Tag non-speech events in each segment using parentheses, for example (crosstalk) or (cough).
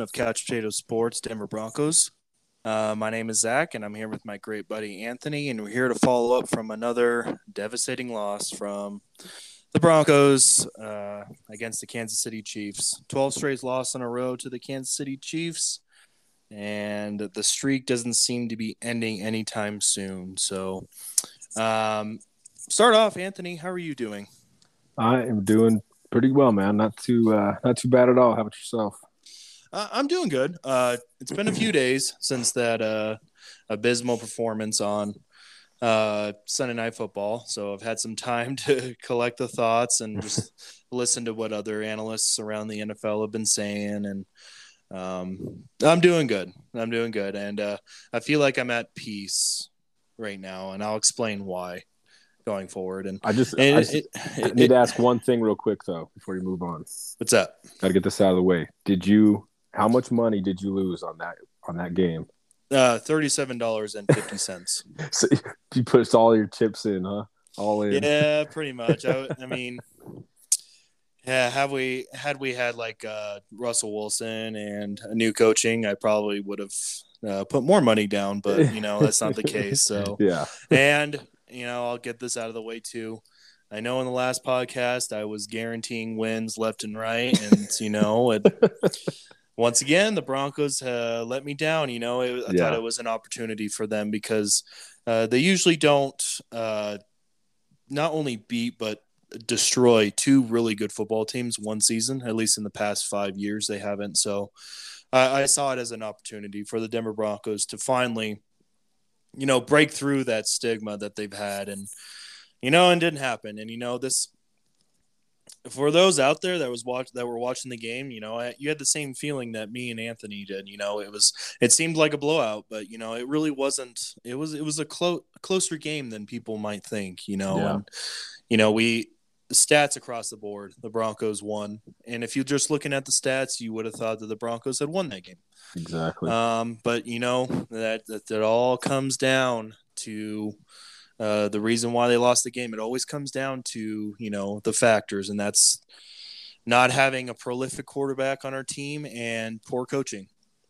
of Couch Potato Sports, Denver Broncos. Uh, my name is Zach, and I'm here with my great buddy Anthony, and we're here to follow up from another devastating loss from the Broncos uh, against the Kansas City Chiefs. 12 straight loss in a row to the Kansas City Chiefs, and the streak doesn't seem to be ending anytime soon. So, um, start off, Anthony. How are you doing? I am doing pretty well, man. Not too uh, not too bad at all. How about yourself? Uh, I'm doing good. Uh, it's been a few (clears throat) days since that uh, abysmal performance on uh, Sunday Night Football, so I've had some time (laughs) to collect the thoughts and just (laughs) listen to what other analysts around the NFL have been saying. And um, I'm doing good. I'm doing good, and uh, I feel like I'm at peace right now, and I'll explain why going forward. And I just, and I, just it- it- need it- to ask one thing real quick though before you move on. what's up? Got to get this out of the way. Did you? How much money did you lose on that on that game? Uh, Thirty-seven dollars and fifty cents. (laughs) So you put all your chips in, huh? All in. Yeah, pretty much. I, I (laughs) mean, yeah. Have we had we had like uh, Russell Wilson and a new coaching, I probably would have uh, put more money down. But you know, that's not the case. So, (laughs) Yeah. and you know, I'll get this out of the way too. I know in the last podcast I was guaranteeing wins left and right, and you know, it, once again the Broncos uh, let me down. You know, it, I Yeah. thought it was an opportunity for them because uh, they usually don't uh, not only beat but destroy two really good football teams one season. At least in the past five years, they haven't. So I I saw it as an opportunity for the Denver Broncos to finally, you know, break through that stigma that they've had, and you know, and didn't happen. And you know, this for those out there that was watch that were watching the game, you know, I, you had the same feeling that me and Anthony did. You know, it was it seemed like a blowout, but you know, it really wasn't. It was it was a close closer game than people might think. You know, Yeah. and you know we stats across the board, the Broncos won, and if you're just looking at the stats, you would have thought that the Broncos had won that game. Exactly. Um, but you know that that, that all comes down to uh, the reason why they lost the game. It always comes down to you know the factors, and that's not having a prolific quarterback on our team and poor coaching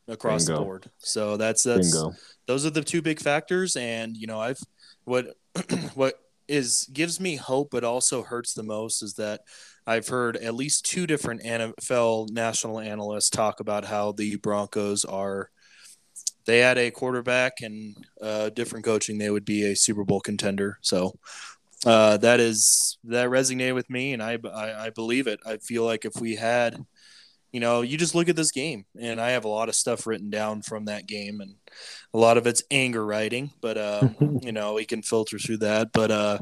across the board. So that's that's Bingo. those are the two big factors. And you know I've what (clears throat) what is gives me hope, but also hurts the most is that I've heard at least two different NFL national analysts talk about how the Broncos are. They had a quarterback and uh, different coaching, they would be a Super Bowl contender. So uh, that is that resonated with me, and I, I I believe it. I feel like if we had, you know, you just look at this game, and I have a lot of stuff written down from that game, and a lot of it's anger writing, but uh, (laughs) you know, we can filter through that. But uh,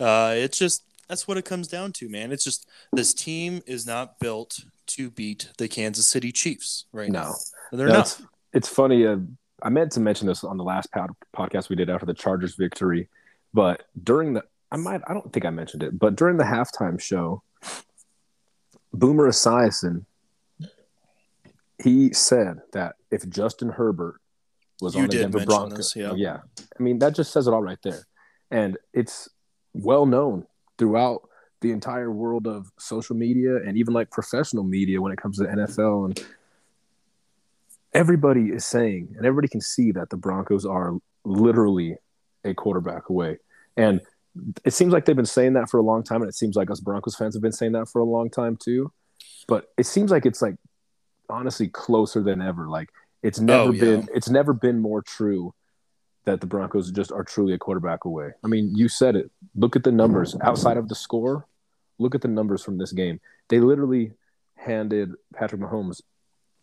uh, it's just that's what it comes down to, man. It's just this team is not built to beat the Kansas City Chiefs right now. They're No, not. It's, funny. Uh, I meant to mention this on the last pod- podcast we did after the Chargers victory, but during the I might I don't think I mentioned it, but during the halftime show, Boomer Esiason he said that if Justin Herbert was You on the Denver Broncos, yeah. yeah, I mean that just says it all right there, and it's well known throughout the entire world of social media and even like professional media when it comes to NFL and everybody is saying and everybody can see that the Broncos are literally a quarterback away. And it seems like they've been saying that for a long time and it seems like us Broncos fans have been saying that for a long time too. But it seems like it's like honestly closer than ever. Like it's oh, never Oh, yeah. been it's never been more true that the Broncos just are truly a quarterback away. I mean, you said it. Look at the numbers outside of the score. Look at the numbers from this game. They literally handed Patrick Mahomes,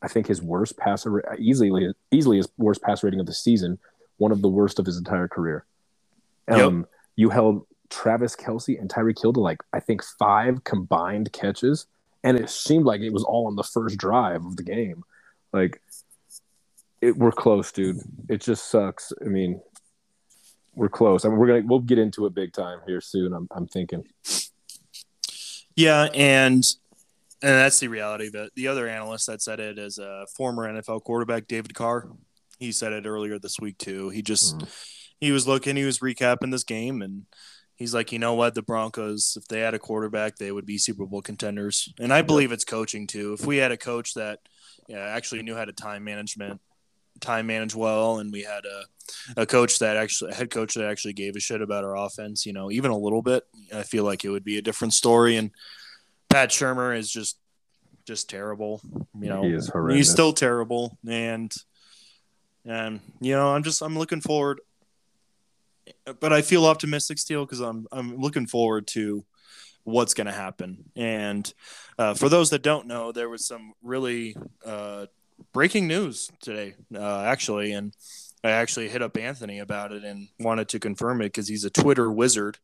I think, his worst passer easily easily his worst pass rating of the season, one of the worst of his entire career. Yep. Um, you held Travis Kelce and Tyreek Hill to like I think five combined catches, and it seemed like it was all on the first drive of the game. Like it, we're close, dude. It just sucks. I mean, we're close. I mean, we're gonna we'll get into it big time here soon. I'm I'm thinking. Yeah, and and that's the reality of it. The other analyst that said it is a former NFL quarterback, David Carr. He said it earlier this week too. He just Mhm. he was looking, he was recapping this game, and he's like, you know what, the Broncos, if they had a quarterback, they would be Super Bowl contenders. And I believe it's coaching too. If we had a coach that, yeah, actually knew how to time management, time manage well, and we had a, a coach that actually, a head coach that actually gave a shit about our offense. You know, even a little bit. I feel like it would be a different story. And Pat Shurmur is just, just terrible. You know, He is horrendous. he's still terrible, and and you know, I'm just I'm looking forward. But I feel optimistic still because I'm I'm looking forward to what's going to happen. And uh, for those that don't know, there was some really uh, breaking news today, uh, actually, and I actually hit up Anthony about it and wanted to confirm it because he's a Twitter wizard.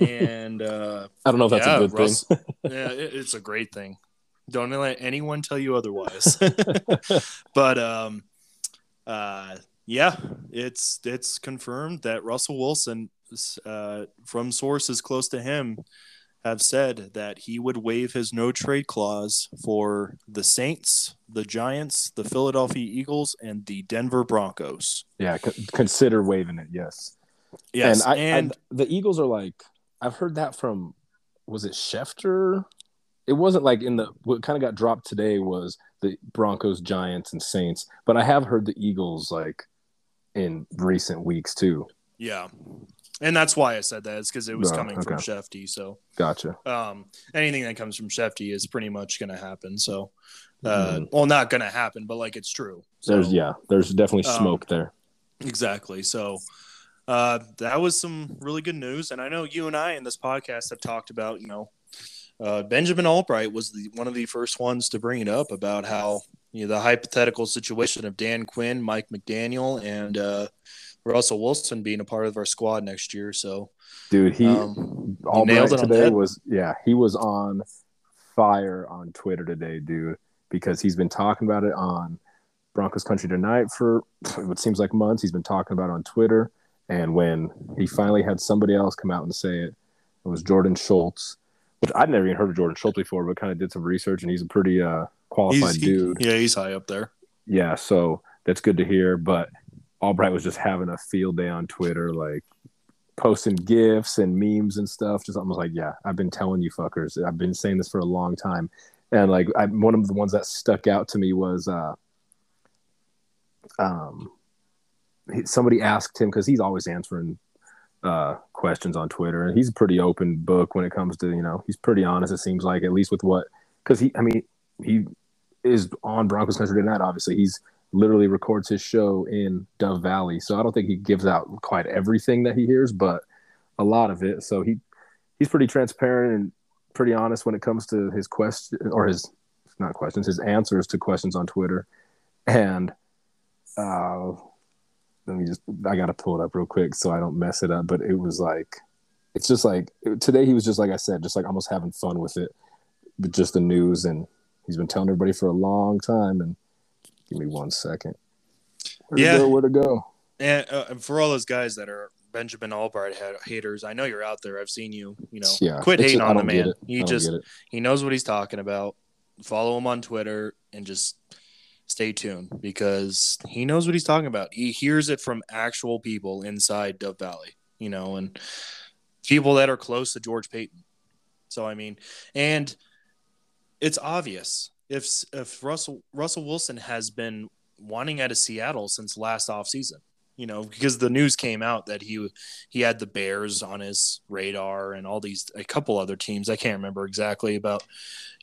And uh, I don't know if that's yeah, a good Russ- thing. (laughs) yeah, it, it's a great thing. Don't let anyone tell you otherwise. (laughs) but um, uh, yeah, it's it's confirmed that Russell Wilson, uh, from sources close to him, have said that he would waive his no trade clause for the Saints, the Giants, the Philadelphia Eagles, and the Denver Broncos. yeah, co- consider waiving it. Yes. Yes, and, I, and I, the Eagles are like I've heard that from was it Schefter? It wasn't like in the what kind of got dropped today was the Broncos, Giants, and Saints, but I have heard the Eagles like in recent weeks too. yeah, and that's why I said that is because it was Oh, coming from okay. Shefty. So Gotcha. um, anything that comes from Shefty is pretty much going to happen. So, uh, well, not going to happen, but like it's true. So. There's yeah, there's definitely um, smoke there. exactly. So, uh, that was some really good news, and I know you and I in this podcast have talked about, you know, uh, Benjamin Albright was the one of the first ones to bring it up about how you know the hypothetical situation of Dan Quinn, Mike McDaniel, and uh, Russell Wilson being a part of our squad next year. So, Dude, he um, Albright today was yeah, he was on fire on Twitter today, dude, because he's been talking about it on Broncos Country Tonight for what seems like months. He's been talking about it on Twitter, and when he finally had somebody else come out and say it, it was Jordan Schultz, which I'd never even heard of Jordan Schultz before, but kind of did some research, and he's a pretty uh, qualified he's, he- dude. yeah, he's high up there. yeah, so that's good to hear. But Albright was just having a field day on Twitter, like posting gifs and memes and stuff. Just almost like, yeah, I've been telling you fuckers. I've been saying this for a long time. And like, I, one of the ones that stuck out to me was, uh, um, he- somebody asked him because he's always answering uh, questions on Twitter, and he's a pretty open book when it comes to you know he's pretty honest. It seems like at least with what because he, I mean, he is on Broncos Country tonight. Obviously, he's literally records his show in Dove Valley, so I don't think he gives out quite everything that he hears, but a lot of it. So he he's pretty transparent and pretty honest when it comes to his question or his not questions, his answers to questions on Twitter. And uh, let me just I gotta pull it up real quick so I don't mess it up. But it was like it's just like today he was just like I said, just like almost having fun with it, but just the news and he's been telling everybody for a long time. And give me one second. Where to Yeah. go? Where to go? And uh, and for all those guys that are Benjamin Albright ha- haters, I know you're out there. I've seen you. You know, Yeah, quit hating just- on the man. He just he knows what he's talking about. Follow him on Twitter and just stay tuned because he knows what he's talking about. He hears it from actual people inside Dove Valley, you know, and people that are close to George Paton. So I mean, and it's obvious if if Russell Russell Wilson has been wanting out of Seattle since last offseason, you know, because the news came out that he he had the Bears on his radar and all these a couple other teams. I can't remember exactly about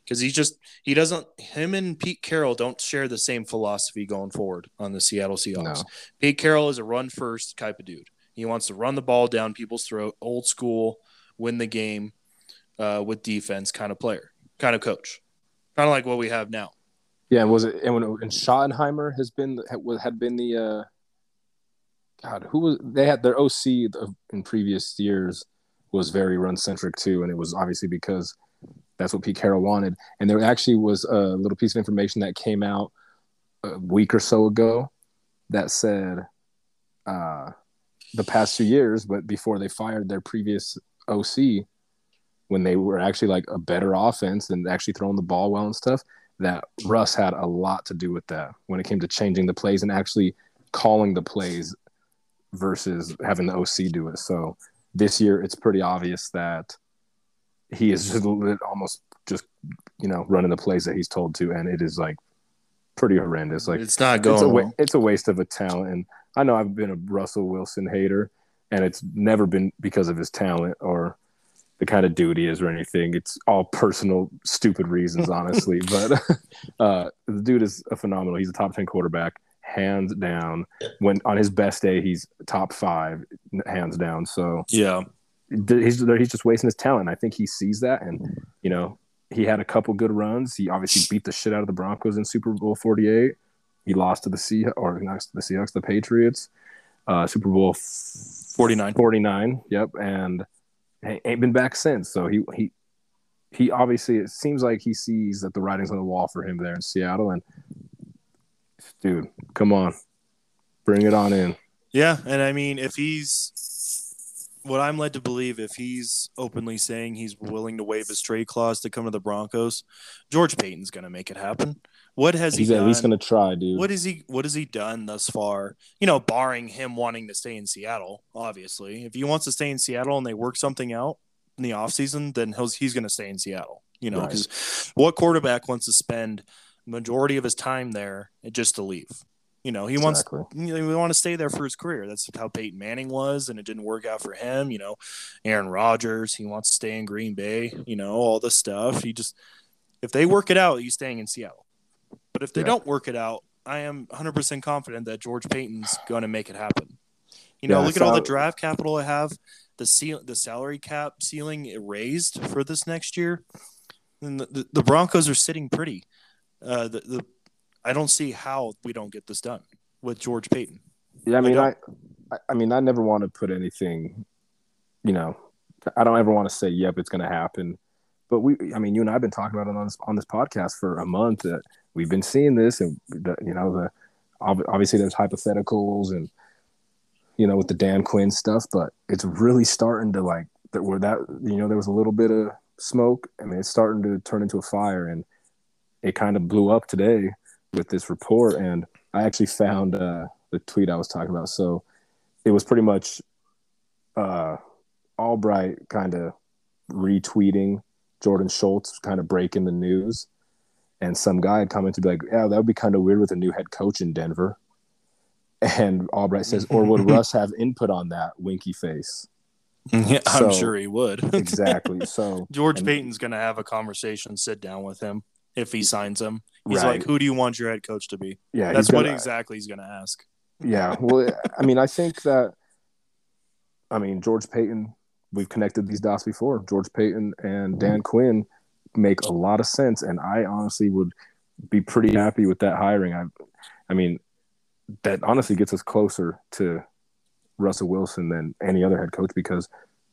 because he just he doesn't him and Pete Carroll don't share the same philosophy going forward on the Seattle Seahawks. No. Pete Carroll is a run first type of dude. He wants to run the ball down people's throat, old school, win the game uh, with defense kind of player, kind of coach, kind of like what we have now. Yeah, and was it and when and Schottenheimer has been had, had been the uh God, who was they had their OC in previous years was very run centric too, and it was obviously because that's what Pete Carroll wanted. And there actually was a little piece of information that came out a week or so ago that said uh, the past two years, but before they fired their previous OC, when they were actually like a better offense and actually throwing the ball well and stuff, that Russ had a lot to do with that when it came to changing the plays and actually calling the plays versus having the OC do it. So this year, it's pretty obvious that he is just almost just you know running the plays that he's told to, and it is like pretty horrendous. Like it's not going. It's a, it's a waste of a talent. And I know I've been a Russell Wilson hater, and it's never been because of his talent or the kind of dude he is or anything. It's all personal, stupid reasons, honestly. (laughs) but (laughs) uh, the dude is a phenomenal. He's a top ten quarterback, hands down. When on his best day, he's top five, hands down. So yeah, he's he's just wasting his talent. I think he sees that, and you know, he had a couple good runs. He obviously beat the shit out of the Broncos in Super Bowl forty eight. He lost to the Sea or not the Seahawks, the Patriots. Uh, Super Bowl 49. 49. Yep. And ain't been back since. So he he he obviously it seems like he sees that the writing's on the wall for him there in Seattle. And dude, come on, bring it on in. Yeah, and I mean, if he's what I'm led to believe, if he's openly saying he's willing to waive his trade clause to come to the Broncos, George Paton's going to make it happen. What has he's he? Done? At least going to try, dude. What is he? What has he done thus far? You know, barring him wanting to stay in Seattle. Obviously, if he wants to stay in Seattle and they work something out in the offseason, then he's he's going to stay in Seattle. You know, because right. what quarterback wants to spend majority of his time there just to leave? You know, he exactly. wants you know, we want to stay there for his career. That's how Peyton Manning was, and it didn't work out for him. You know, Aaron Rodgers, he wants to stay in Green Bay. You know, all this stuff. He just if they work it out, he's staying in Seattle. But if they yeah. don't work it out, I am 100% confident that George Paton's going to make it happen. You know, yeah, look at all the draft capital I have, the seal, the salary cap ceiling raised for this next year. And the, the, the Broncos are sitting pretty. Uh, the, the I don't see how we don't get this done with George Paton. Yeah, I mean, uh, I, I, I mean, I never want to put anything, you know, I don't ever want to say, "Yep, it's going to happen." But we, I mean, you and I have been talking about it on this on this podcast for a month. That we've been seeing this, and the, you know, the obviously there's hypotheticals and you know with the Dan Quinn stuff, but it's really starting to like that where that you know there was a little bit of smoke. I mean, it's starting to turn into a fire, and it kind of blew up today with this report. And I actually found uh, the tweet I was talking about. So it was pretty much uh, Albright kind of retweeting Jordan Schultz, kind of breaking the news and some guy had commented like, "Yeah, that would be kind of weird with a new head coach in Denver." And Albright says, "Or would Russ have input on that?" Winky face. (laughs) Yeah, so, I'm sure he would. (laughs) exactly. So George and, Paton's going to have a conversation, sit down with him if he signs him. He's right. like, "Who do you want your head coach to be?" Yeah, that's what gonna, exactly he's going to ask. Yeah. Well, I mean, I think that. I mean, George Paton. We've connected these dots before. George Paton and Dan mm-hmm. Quinn make a lot of sense, and I honestly would be pretty happy with that hiring. I, I mean, that honestly gets us closer to Russell Wilson than any other head coach because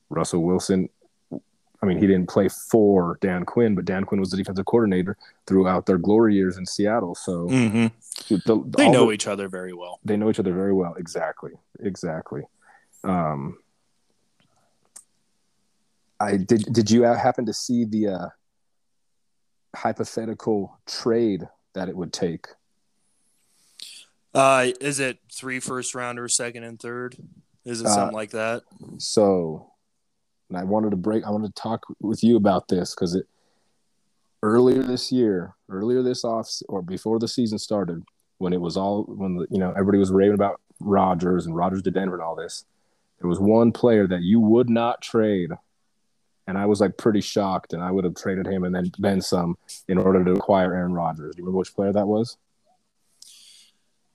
Russell Wilson. I mean, he didn't play for Dan Quinn, but Dan Quinn was the defensive coordinator throughout their glory years in Seattle. So mm-hmm. the, they know the, each other very well. They know each other very well. Exactly. Exactly. Um, I did. Did you happen to see the uh, hypothetical trade that it would take? Uh, is it three first rounders, second and third? Is it something uh, like that? So, and I wanted to break. I wanted to talk with you about this because it earlier this year, earlier this off or before the season started, when it was all when the, you know everybody was raving about Rodgers and Rodgers to Denver and all this, there was one player that you would not trade and I was like pretty shocked, and I would have traded him and then then some in order to acquire Aaron Rodgers. Do you remember which player that was?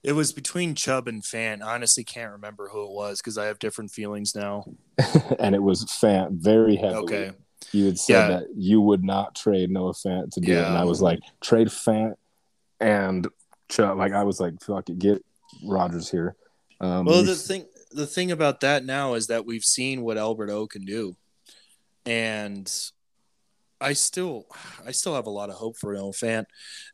It was between Chubb and Fant. I honestly can't remember who it was because I have different feelings now. (laughs) and it was Fant very heavily. Okay. You had said yeah. that you would not trade Noah Fant to do yeah. it, and I was like, trade Fant and Chubb. Like I was like, fuck it, get Rodgers here. Um, well, the thing the thing about that now is that we've seen what Albert O can do and I still I still have a lot of hope for Noah Fant.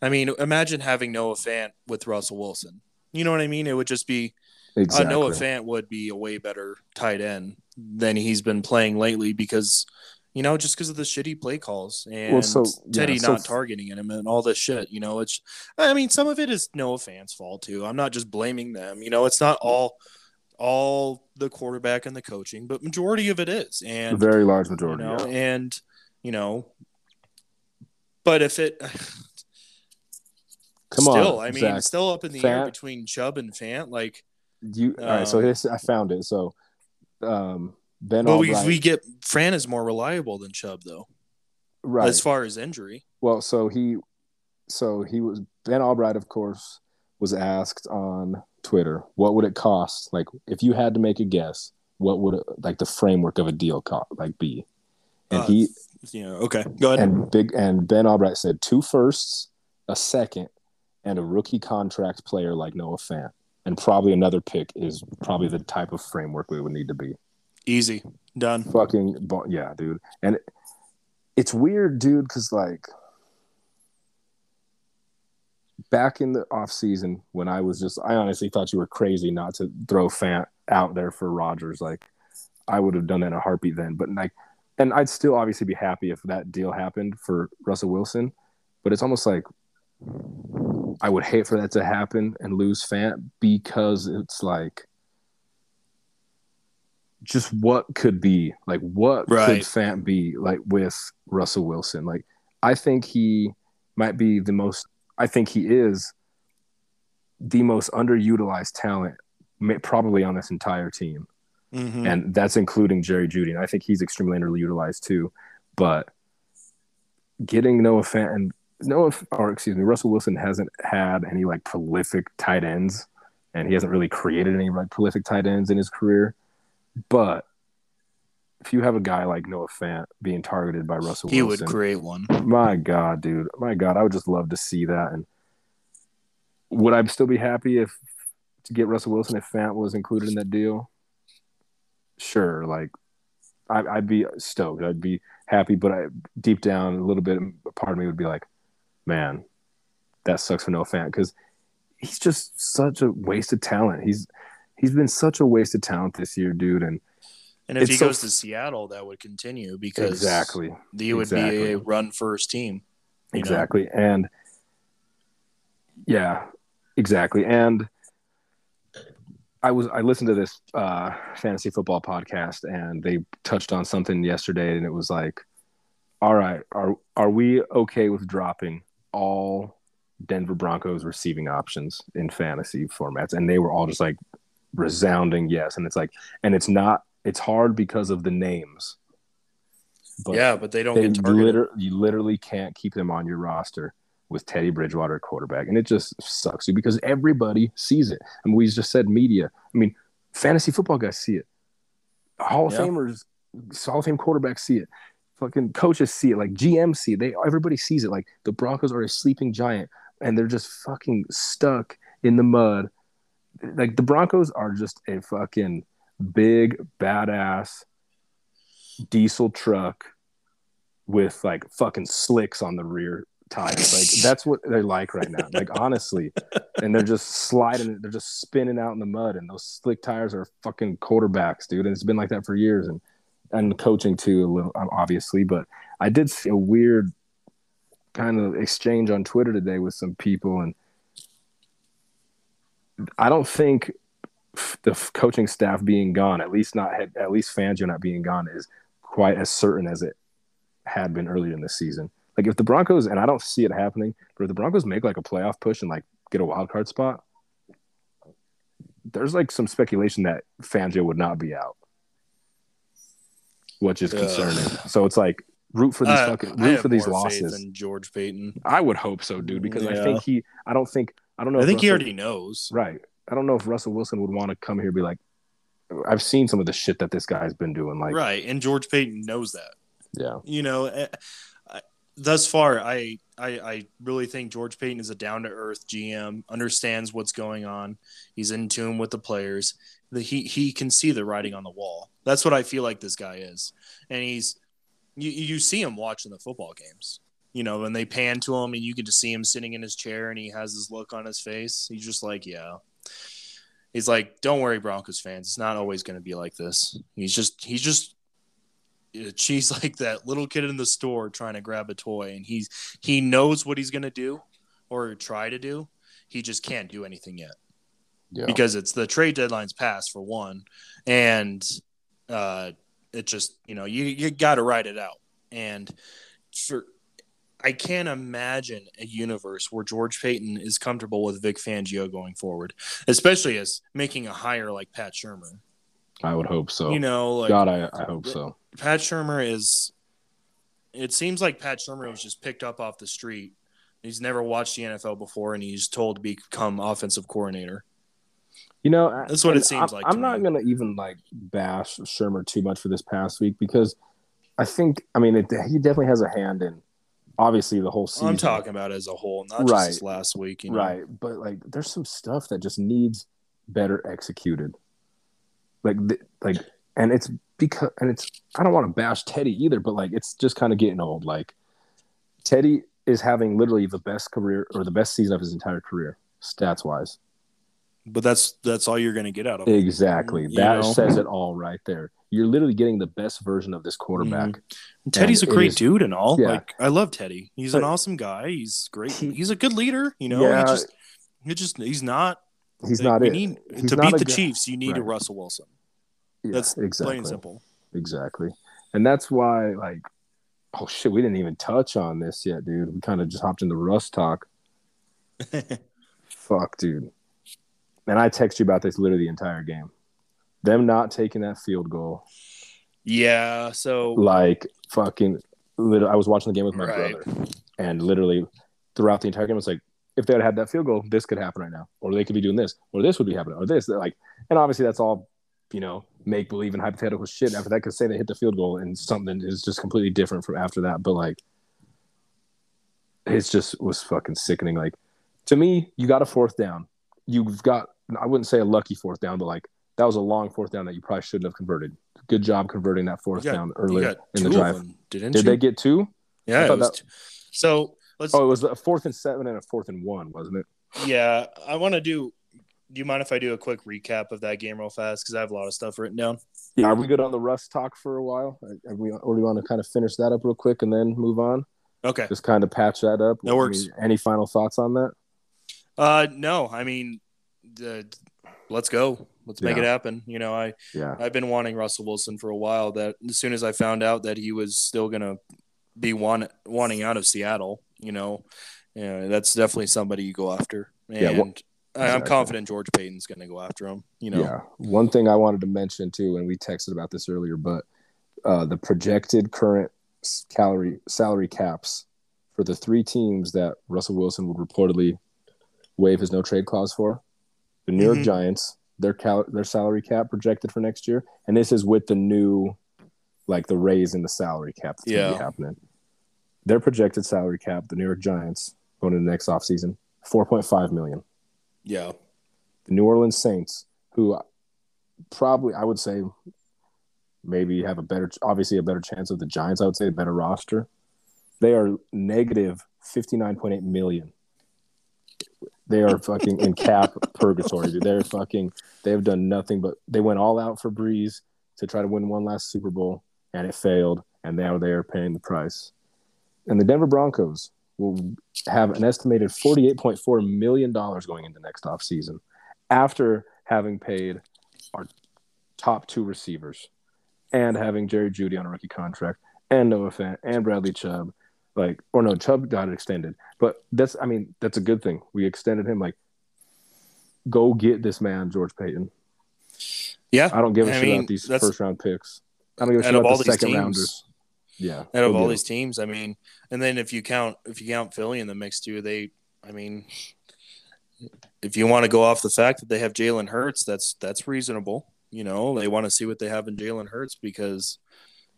I mean, imagine having Noah Fant with Russell Wilson. You know what I mean? It would just be exactly. uh, Noah Fant would be a way better tight end than he's been playing lately because you know just because of the shitty play calls and well, so, Teddy yeah, not so, targeting him and all this shit. You know, it's I mean some of it is Noah Fant's fault too. I'm not just blaming them. You know, it's not all all the quarterback and the coaching, but majority of it is, and a very large majority. You know, yeah. And you know, but if it, Come still, on, I mean, Zach. still up in the air between Chubb and Fant. Like, You all right? So Um, this I found it. So um, Ben but we, we get Fran is more reliable than Chubb though, right? as far as injury. Well, so he, so he was Ben Albright, of course, was asked on Twitter, what would it cost? Like, if you had to make a guess, what would it, like the framework of a deal cost like be? And Uh, he Yeah. Okay. Go ahead. and big and Ben Albright said two firsts, a second, and a rookie contract player like Noah Fant, and probably another pick is probably the type of framework we would need to be. Easy. Done. fucking yeah, dude. And it, it's weird, dude, because like back in the off season when I was just, I honestly thought you were crazy not to throw Fant out there for Rodgers. Like I would have done that in a heartbeat then. But like, and I'd still obviously be happy if that deal happened for Russell Wilson. But it's almost like I would hate for that to happen and lose Fant because it's like just what could be like what could Fant be like with Russell Wilson? Like I think he might be the most I think he is the most underutilized talent probably on this entire team. Mhm. And that's including Jerry Jeudy. And I think he's extremely underutilized too. But getting Noah Fant and Noah, or excuse me, Russell Wilson hasn't had any like prolific tight ends, and he hasn't really created any like prolific tight ends in his career. But if you have a guy like Noah Fant being targeted by Russell Wilson. he Wilson, would create one. my God, dude, my God, I would just love to see that. And would I still be happy if to get Russell Wilson if Fant was included in that deal? Sure, like I, I'd be stoked. I'd be happy, but I deep down a little bit, part of me would be like, man, that sucks for Noah Fant because he's just such a waste of talent. He's he's been such a waste of talent this year, dude. And And if he so- goes to Seattle, that would continue because exactly, he would Exactly. be a run first team. you know? exactly, and yeah, exactly. And I was I listened to this uh, fantasy football podcast, and they touched on something yesterday, and it was like, all right, are are we okay with dropping all Denver Broncos receiving options in fantasy formats? And they were all just like resounding yes. And it's like, and it's not, it's hard because of the names. But yeah, but they don't they get targeted. liter- you literally can't keep them on your roster with Teddy Bridgewater quarterback, and it just sucks you because everybody sees it. I mean, we just said media. I mean, fantasy football guys see it. Hall of Yeah. Famers, Hall of Fame quarterbacks see it. Fucking coaches see it. Like GM see it. They everybody sees it. Like the Broncos are a sleeping giant, and they're just fucking stuck in the mud. Like the Broncos are just a fucking big badass diesel truck with like fucking slicks on the rear tires. Like (laughs) that's what they're like right now. Like honestly, and they're just sliding. They're just spinning out in the mud, and those slick tires are fucking quarterbacks, dude. And it's been like that for years, and and coaching too, a little obviously. But I did see a weird kind of exchange on Twitter today with some people, and I don't think the coaching staff being gone, at least not at least Fangio not being gone, is quite as certain as it had been earlier in the season. Like if the Broncos, and I don't see it happening, but if the Broncos make like a playoff push and like get a wild card spot, there's like some speculation that Fangio would not be out, which is Ugh. concerning. So it's like root for these fucking root for these losses. in George Paton. I would hope so, dude, because I think he. I don't think. I don't know. I think he already knows. Right. I don't know if Russell Wilson would want to come here and be like, I've seen some of the shit that this guy's been doing. Like, right, and George Paton knows that. yeah, You know, eh, thus far, I, I I really think George Paton is a down to earth GM, understands what's going on. He's in tune with the players. The, he he can see the writing on the wall. That's what I feel like this guy is, and he's you you see him watching the football games. You know, when they pan to him, and you get to see him sitting in his chair, and he has this look on his face. He's just like, yeah. He's like, don't worry, Broncos fans. It's not always going to be like this. He's just he's just uh, she's (laughs) like that little kid in the store trying to grab a toy and he's he knows what he's going to do or try to do he just can't do anything yet yeah, because it's the trade deadline's passed for one and uh it just you know you you got to write it out and for I can't imagine a universe where George Paton is comfortable with Vic Fangio going forward, especially as making a hire like Pat Shurmur. I would hope so. You know, like God, I, I hope so. Pat Shurmur is. It seems like Pat Shurmur was just picked up off the street. He's never watched the NFL before, and he's told to become offensive coordinator. You know, That's what it seems I'm, like I'm not gonna even like bash Shurmur too much for this past week because I think I mean it, he definitely has a hand in obviously the whole season. I'm talking about as a whole, not just Right. this last week. You know? right, but like there's some stuff that just needs better executed. Like th- like and it's because and it's I don't want to bash Teddy either, but like it's just kind of getting old. Like Teddy is having literally the best career or the best season of his entire career, stats wise. But that's that's all you're going to get out of it. Exactly. You That know? says it all right there. You're literally getting the best version of this quarterback. Mm-hmm. Teddy's a And it great is- dude and all. yeah. Like I love Teddy. He's an awesome guy. He's great. He's a good leader. You know, Yeah. he just he just he's not. He's like, not it. Need, to not beat the guy- Chiefs, you need a Russell Wilson. Yeah, That's exactly. plain and simple. Exactly. And that's why, like, oh shit, we didn't even touch on this yet, dude. We kind of just hopped into Russ talk. (laughs) Fuck, dude. And I text you about this literally the entire game. Them not taking that field goal, yeah. So like fucking. Lit- I was watching the game with my Right. brother, and literally throughout the entire game, it's like if they had had that field goal, this could happen right now, or they could be doing this, or this would be happening, or this. They're like, and obviously that's all, you know, make believe and hypothetical shit. After that, could say they hit the field goal, and something is just completely different from after that. But like, it's just was fucking sickening. Like to me, you got a fourth down. You've got I wouldn't say a lucky fourth down, but like that was a long fourth down that you probably shouldn't have converted. Good job converting that fourth got- down you earlier in the drive. them, didn't Did you? they get two? yeah. That- t- so let's. Oh, it was a fourth and seven and a fourth and one, wasn't it? Yeah, I want to do. Do you mind if I do a quick recap of that game real fast? Because I have a lot of stuff written down. Yeah. Are we good on the Russ talk for a while? Are we, or do we want to kind of finish that up real quick and then move on? Okay. Just kind of patch that up. That works. any final thoughts on that? Uh, no, I mean, the, let's go. Let's make Yeah. it happen. You know, I Yeah. I've been wanting Russell Wilson for a while. That as soon as I found out that he was still gonna be want, wanting out of Seattle, you know, yeah, that's definitely somebody you go after. And Yeah, well- I- I'm exactly. confident George Paton's gonna go after him. You know, Yeah. One thing I wanted to mention too, and we texted about this earlier, but uh, the projected current s- calorie salary caps for the three teams that Russell Wilson would reportedly waive his no trade clause for: the New York Mhm. Giants, their cal- their salary cap projected for next year, and this is with the new, like the raise in the salary cap that's going to be happening. Their projected salary cap, the New York Giants, going into next offseason, four point five million yeah, the New Orleans Saints, who probably I would say maybe have a better, obviously a better chance of the Giants. I would say a better roster. They are negative fifty nine point eight million. They are fucking in cap purgatory. Dude. They're fucking. They have done nothing but they went all out for Brees to try to win one last Super Bowl, and it failed. And now they are paying the price. And the Denver Broncos will have an estimated $48.4 million going into next offseason after having paid our top two receivers and having Jerry Jeudy on a rookie contract and Noah Fant and Bradley Chubb. Like, or no, Chubb got it extended. But that's, I mean, that's a good thing. We extended him. Like, go get this man, George Paton. yeah. I don't give a I shit mean, about these first round picks. I don't give a shit about all the these second teams- rounders. Yeah. Out of all these teams, I mean, and then if you count if you count Philly in the mix too, they, I mean, if you want to go off the fact that they have Jalen Hurts, that's that's reasonable. You know, they want to see what they have in Jalen Hurts because,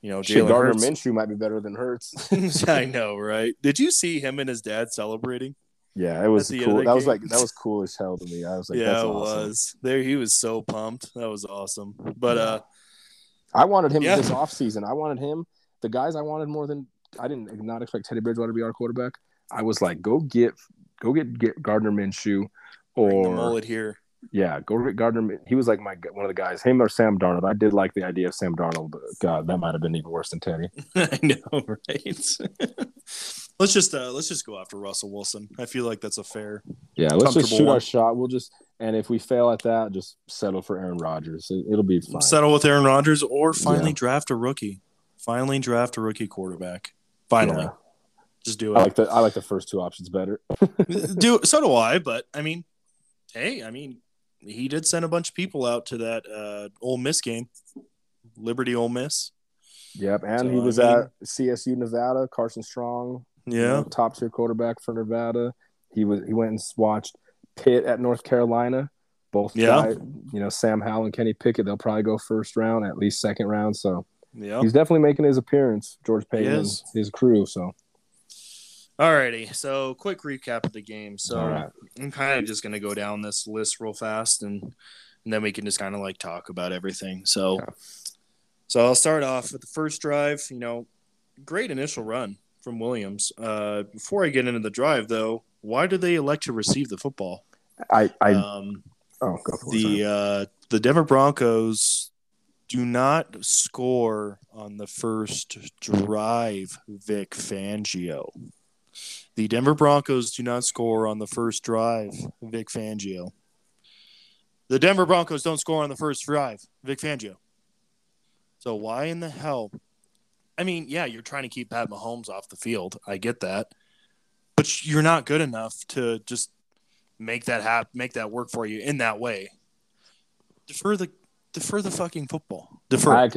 you know, Jalen Gardner Hurts. Minshew might be better than Hurts. (laughs) (laughs) I know, right? Did you see him and his dad celebrating? Yeah, it was At the end of cool. That was like that was cool as hell to me. I was like, yeah, that's it awesome. was. There, he was so pumped. That was awesome. But uh, I wanted him Yeah. this offseason. I wanted him. The guys I wanted more than I didn't not expect Teddy Bridgewater to be our quarterback. I was like, go get go get, get Gardner Minshew, bring the or mullet here. Yeah, Gardner. He was like my one of the guys. Him or Sam Darnold. I did like the idea of Sam Darnold, but God, that might have been even worse than Teddy. (laughs) I know, right? (laughs) let's just uh, let's just go after Russell Wilson. I feel like that's a fair. Yeah, let's just shoot one. our shot. We'll just and if we fail at that, just settle for Aaron Rodgers. It, will be fine. Settle with Aaron Rodgers or finally Yeah. draft a rookie. Finally draft a rookie quarterback. Finally. Yeah. Just do it. I like the I like the first two options better. (laughs) do so do I. But I mean, hey, I mean, he did send a bunch of people out to that uh, Ole Miss game, Liberty Ole Miss. Yep, and So, he I was mean- at CSU Nevada. Carson Strong, you Yeah, know, top tier quarterback for Nevada. He was he went and watched Pitt at North Carolina. Both Yeah. guys, you know, Sam Howell and Kenny Pickett. They'll probably go first round, at least second round. So yeah. he's definitely making his appearance. George Paton, his crew. So Alrighty, so quick recap of the game. So right. I'm kind of just gonna go down this list real fast, and and then we can just kind of like talk about everything. So, so I'll start off with the first drive. You know, great initial run from Williams. Uh, before I get into the drive, though, why do they elect to receive the football? I I um, oh the uh, the Denver Broncos do not score on the first drive. Vic Fangio. The Denver Broncos do not score on the first drive. Vic Fangio. The Denver Broncos don't score on the first drive. Vic Fangio. So why in the hell? I mean, yeah, you're trying to keep Pat Mahomes off the field. I get that, but you're not good enough to just make that happen, make that work for you in that way. Defer the defer the fucking football. Defer. I,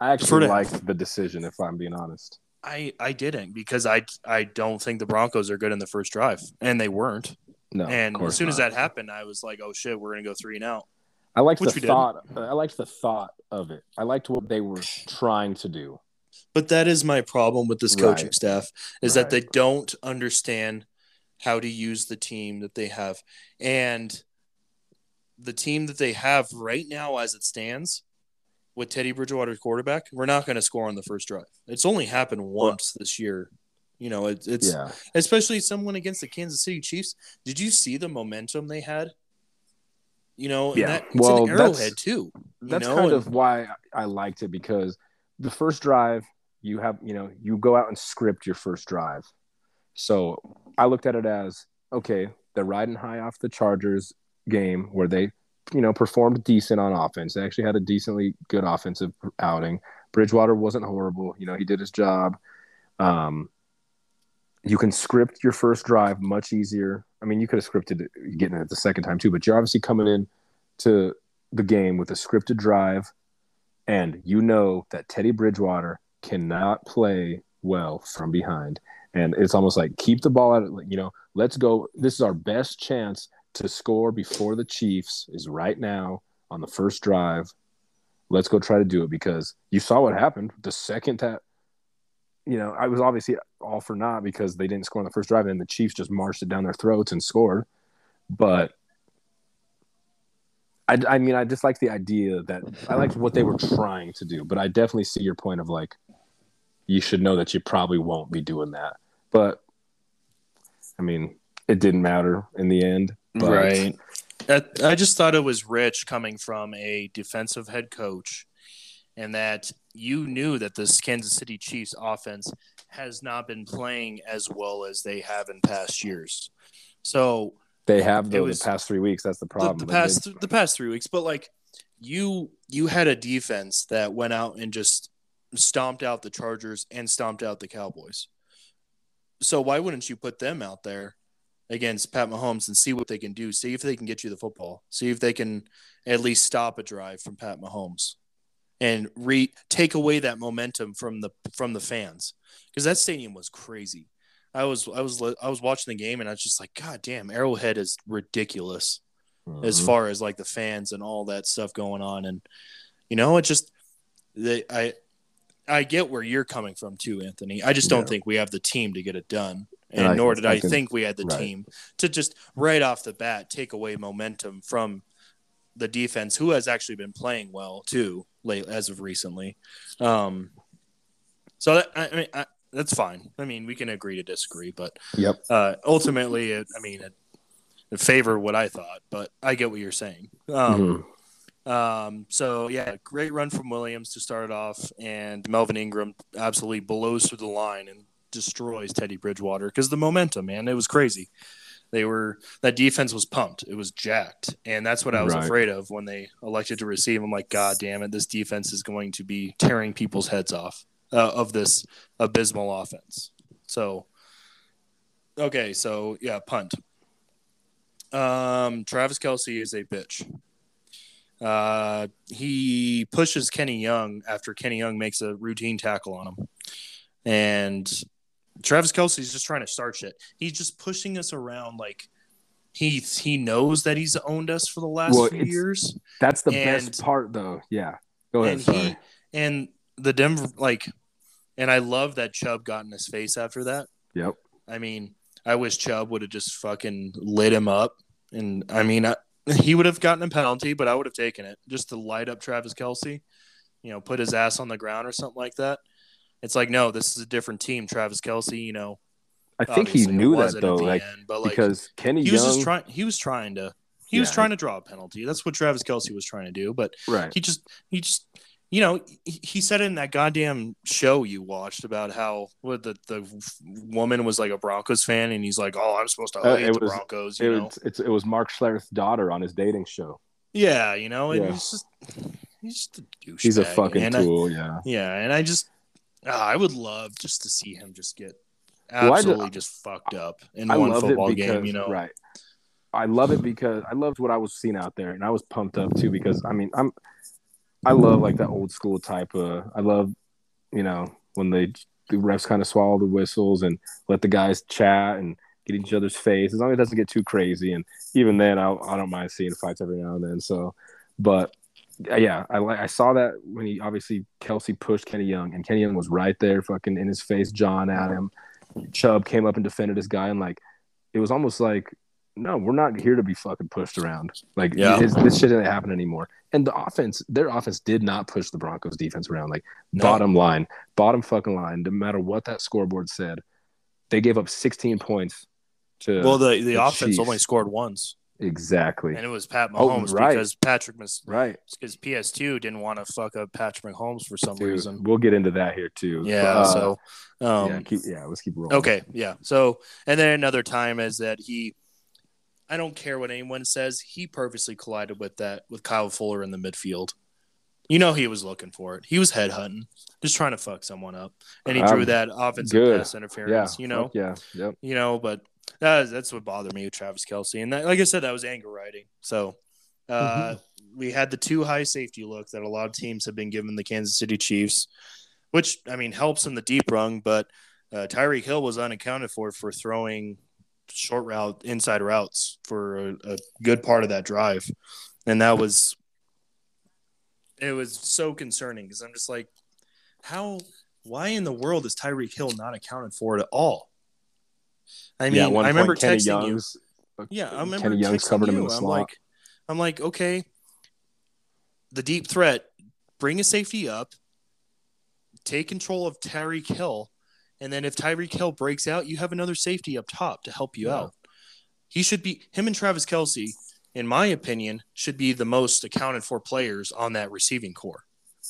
I, actually liked the decision. If I'm being honest, I I didn't because I I don't think the Broncos are good in the first drive, and they weren't. no. and as soon as that happened, I was like, oh shit, we're gonna go three and out. I liked which the thought. I liked the thought of it. I liked what they were trying to do. But that is my problem with this coaching Right. staff is that they don't understand how to use the team that they have. And the team that they have right now as it stands with Teddy Bridgewater quarterback, we're not going to score on the first drive. It's only happened once this year. You know, it, it's yeah, especially someone against the Kansas City Chiefs. Did you see the momentum they had? You know, Yeah. that, it's Well, arrowhead too. that's know, kind and- of why I liked it because the first drive you have you know you go out and script your first drive. So I looked at it as okay, they're riding high off the Chargers game where they you know performed decent on offense. They actually had a decently good offensive outing. Bridgewater wasn't horrible. You know he did his job. Um, you can script your first drive much easier. I mean, you could have scripted it, getting it the second time too, but you're obviously coming in to the game with a scripted drive, and you know that Teddy Bridgewater cannot play well from behind. And it's almost like keep the ball out. Of, you know, let's go. This is our best chance to score before the Chiefs is right now on the first drive. Let's go try to do it because you saw what happened the second that. You know, I was obviously all for not because they didn't score on the first drive, and the Chiefs just marched it down their throats and scored. But I, I mean, I just like the idea that I liked what they were trying to do, but I definitely see your point of like, you should know that you probably won't be doing that. But I mean, it didn't matter in the end. But, right. I, I just thought it was rich coming from a defensive head coach, and that you knew that this Kansas City Chiefs offense has not been playing as well as they have in past years. So They have though was- the past three weeks. That's the the, problem. the They past did- the past three weeks, but like you you had a defense that went out and just stomped out the Chargers and stomped out the Cowboys. So why wouldn't you put them out there against Pat Mahomes and see what they can do? See if they can get you the football. See if they can at least stop a drive from Pat Mahomes and re take away that momentum from the from the fans because that stadium was crazy. I was I was I was watching the game and I was just like, God damn, Arrowhead is ridiculous as Mhm. far as like the fans and all that stuff going on and you know it just they i i get where you're coming from too anthony i just don't Yeah. think we have the team to get it done and, And nor did I i, can- think we had the right. team to just right off the bat take away momentum from the defense who has actually been playing well too late as of recently um so that, I, mean I, that's fine i mean we can agree to disagree but Yep. uh, ultimately, it, I mean, it, it favored what I thought, but I get what you're saying. Um, Mhm. um, so yeah, great run from Williams to start off, and Melvin Ingram absolutely blows through the line and destroys Teddy Bridgewater because the momentum, man, it was crazy. They were that defense was pumped, it was jacked, and that's what I was Right. afraid of when they elected to receive. I'm like, God damn it, this defense is going to be tearing people's heads off uh, of this abysmal offense. So Okay, so yeah, punt. Um, Travis Kelce is a bitch. Uh, he pushes Kenny Young after Kenny Young makes a routine tackle on him, and Travis Kelce's just trying to start shit. He's just pushing us around like he he knows that he's owned us for the last Well, few years. That's the And- best part, though. Yeah. Go ahead. and sorry. he and the Denver like, and I love that Chubb got in his face after that. Yep. I mean, I wish Chubb would have just fucking lit him up, and I mean, I, he would have gotten a penalty, but I would have taken it just to light up Travis Kelce. You know, put his ass on the ground or something like that. It's like, no, this is a different team. Travis Kelce, you know, I think he knew that though, like end, but like because Kenny he was Young, just trying. He was trying to. He was trying to draw a penalty. That's what Travis Kelce was trying to do, but right? he just he just you know he, he said in that goddamn show you watched about how what the the woman was like a Broncos fan and he's like oh I'm supposed to Uh, hate it the was- Broncos It you know was, it's, it was Mark Schlereth's daughter on his dating show. yeah you know and Yeah. he's just he's just a douche He's a fucking tool. yeah. yeah and I just ah, I would love just to see him just get Well, I absolutely just fucked up in I one it football because game you know right. I love it because I loved what I was seeing out there, and I was pumped up too because I mean I'm I love like that old school type of I love you know when they the refs kind of swallow the whistles and let the guys chat and get each other's face as long as it doesn't get too crazy and even then I I don't mind seeing fights every now and then so but Uh, yeah I like I saw that when he obviously Kelce pushed Kenny Young and Kenny Young was right there fucking in his face John at him Chubb came up and defended his guy and like it was almost like no, we're not here to be fucking pushed around. Like Yeah. his, this shit didn't happen anymore. And the offense, their offense did not push the Broncos defense around. Like No. bottom line, bottom fucking line, no matter what that scoreboard said, they gave up 16 points to well the the the offense Chiefs. only scored once exactly and it was Pat Oh, Mahomes right. because Patrick Mas- right. because PS2 didn't want to fuck up Patrick Mahomes for some Dude, reason. we'll get into that here too. Yeah, uh, so um, yeah, keep, yeah, let's keep rolling. okay, yeah. So and then another time is that he, I don't care what anyone says, he purposely collided with that with Kyle Fuller in the midfield. You know he was looking for it. He was headhunting, just trying to fuck someone up, and he drew Um, that offensive good. pass Yeah, interference. you know, yeah, yep. you know, but that, that's what bothered me with Travis Kelce, and that, like I said, that was anger writing. So uh, Mm-hmm. we had the two high safety look that a lot of teams have been giving the Kansas City Chiefs, which I mean helps in the deep rung, but uh, Tyreek Hill was unaccounted for for throwing short route inside routes for a, a good part of that drive, and that was it was so concerning because I'm just like, how, why in the world is Tyreek Hill not accounted for at all? I mean, yeah, I remember point, Kenny texting you. Young's, uh, Yeah, I remember Kenny Young's texting covered him you. in the I'm slot. like, I'm like, okay, the deep threat, bring a safety up, take control of Tyreek Hill, and then if Tyreek Hill breaks out, you have another safety up top to help you Yeah. out. He should be him and Travis Kelce, in my opinion, should be the most accounted for players on that receiving core.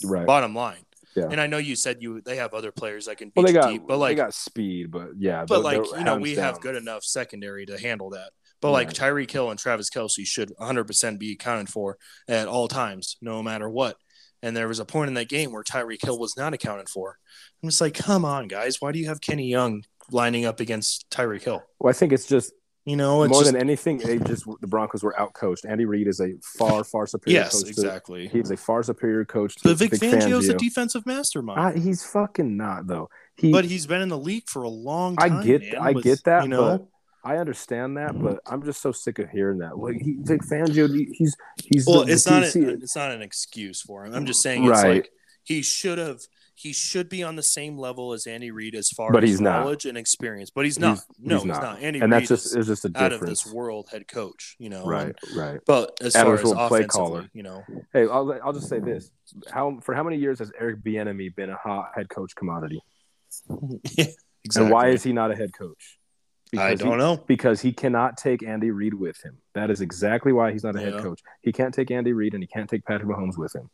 right. Bottom line. Yeah. And I know you said you they have other players that can beat Well, they got deep, but like they got speed, but yeah, but like you know, we have good enough secondary to handle that. But like Right. Tyreek Hill and Travis Kelce should 100% be accounted for at all times, no matter what. And there was a point in that game where Tyreek Hill was not accounted for. I'm just like, come on, guys, why do you have Kenny Young lining up against Tyreek Hill? Well, I think it's just You know, it's more just, than anything, they just the Broncos were outcoached. Andy Reid is a far, far superior yes, coach. exactly. he is a far superior coach to But Vic Vic Fangio's a defensive mastermind. Ah, he's fucking not though. He, but he's been in the league for a long I get, man, I with- get that, You know, I understand that. But I'm just so sick of hearing that. Like he, Vic Fangio, he- he's he's well, the, it's the not DC an, it's not an excuse for him. I'm just saying it's Right. like he should have he should be on the same level as Andy Reid as far But as he's not. knowledge and experience. But he's not. He's- no, he's not. not. Andy and Reid that's just is just a out of this world head coach. You know, Right, right. But as far as play caller. you know, Hey, I'll, I'll just say this: how for how many years has Eric Bieniemy been a hot head coach commodity? (laughs) yeah, exactly. And why is he not a head coach? I don't know. because he cannot take Andy Reid with him. That is exactly why he's not a head coach. He can't take Andy Reid and he can't take Patrick Mahomes with him.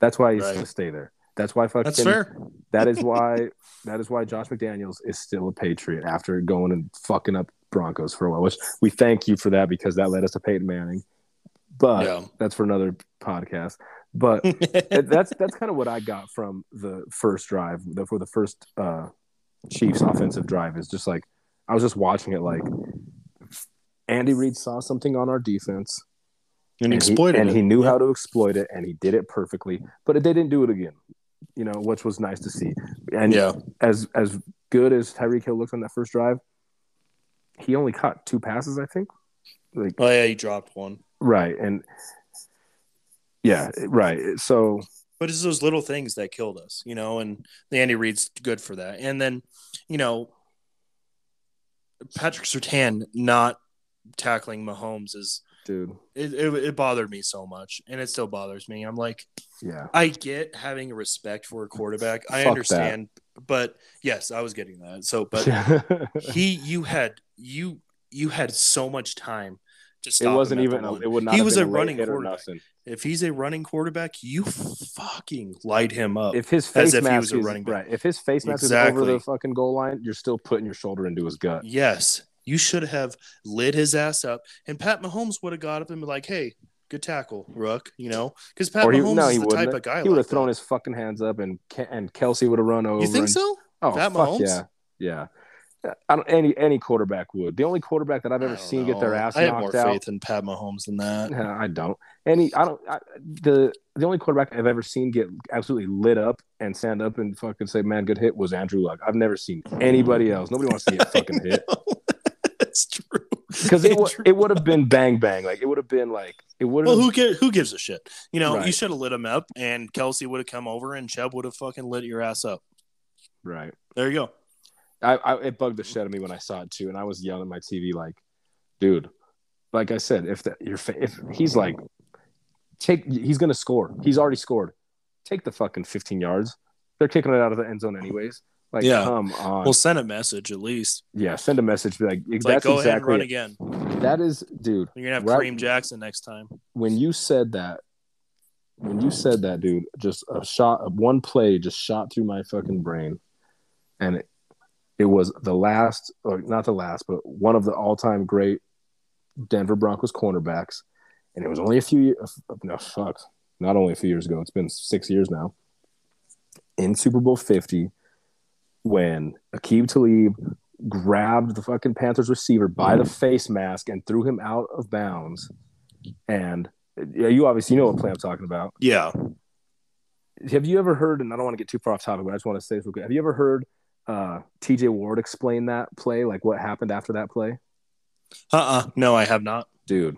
That's why he's Right. going to stay there. That's why fucking. That's fair. That is (laughs) why. that is why Josh McDaniels is still a Patriot after going and fucking up Broncos for a while. Which we thank you for that because that led us to Peyton Manning. But Yeah. that's for another podcast. But (laughs) that's that's kind of what I got from the first drive the, for the first uh, Chiefs offensive drive is just like I was just watching it like Andy Reid saw something on our defense and, he, exploited and he knew Yeah. how to exploit it and he did it perfectly but they didn't do it again you know which was nice to see and Yeah. as as good as Tyreek Hill looked on that first drive he only caught two passes I think like Oh yeah, he dropped one. right and yeah right so But it's those little things that killed us, you know, and the Andy Reid's good for that. And then, you know, Patrick Surtain not tackling Mahomes is dude it, it, it bothered me so much and it still bothers me. I'm like, yeah I get having a respect for a quarterback. I Fuck understand, but yes, I was getting that. So, but (laughs) he, you had you you had so much time to it wasn't even a, it would not He was a running quarterback. nothing. If he's a running quarterback, you fucking light him up. if his As face if he mask was a running back. right if his face mask is over the fucking goal line you're still putting your shoulder into his gut yes, you should have lit his ass up, and Pat Mahomes would have got up and been like, "Hey, good tackle, Rook," you know, because Pat or he, Mahomes no, is the type of guy. he would like have thrown that. his fucking hands up, and and Kelce would have run over. You think and- so? Oh, Pat fuck Mahomes? yeah, yeah. I don't, any any quarterback would. The only quarterback that I've ever seen get their know. ass I have more knocked out. faith in Pat Mahomes than that. Yeah, I don't. Any, I don't. I, the the only quarterback I've ever seen get absolutely lit up and stand up and fucking say, "Man, good hit," was Andrew Luck. I've never seen (laughs) anybody else. Nobody wants to get fucking (laughs) hit. (laughs) because it would it would have been bang bang. Like it would have been like it would have. Well, who gi- who gives a shit? You know, you should have lit him up, and Kelce would have come over, and Chubb would have fucking lit your ass up. right. There you go. I, I it bugged the shit out of me when I saw it too, and I was yelling at my TV like, "Dude, like I said, if the, your fa- if he's like, take he's gonna score. He's already scored. Take the fucking fifteen yards. They're kicking it out of the end zone anyways. Like, Yeah. come on. We'll send a message at least. yeah, send a message. Be like, It's like, that's go ahead and run it. again. that is, dude. You're gonna have Right. Kareem Jackson next time. When you said that, when you said that, dude, just a shot, one play just shot through my fucking brain, and it, it was the last, or not the last, but one of the all-time great Denver Broncos cornerbacks, and it was only a few years. No, fuck, not only a few years ago. It's been six years now. In Super Bowl Fifty, when Aqib Talib grabbed the fucking Panthers receiver by the face mask and threw him out of bounds, and yeah, you obviously know what play I'm talking about. Yeah. Have you ever heard? And I don't want to get too far off topic, but I just want to say this real quick. Have you ever heard uh, T.J. Ward explain that play, like what happened after that play? Uh. uh No, I have not. dude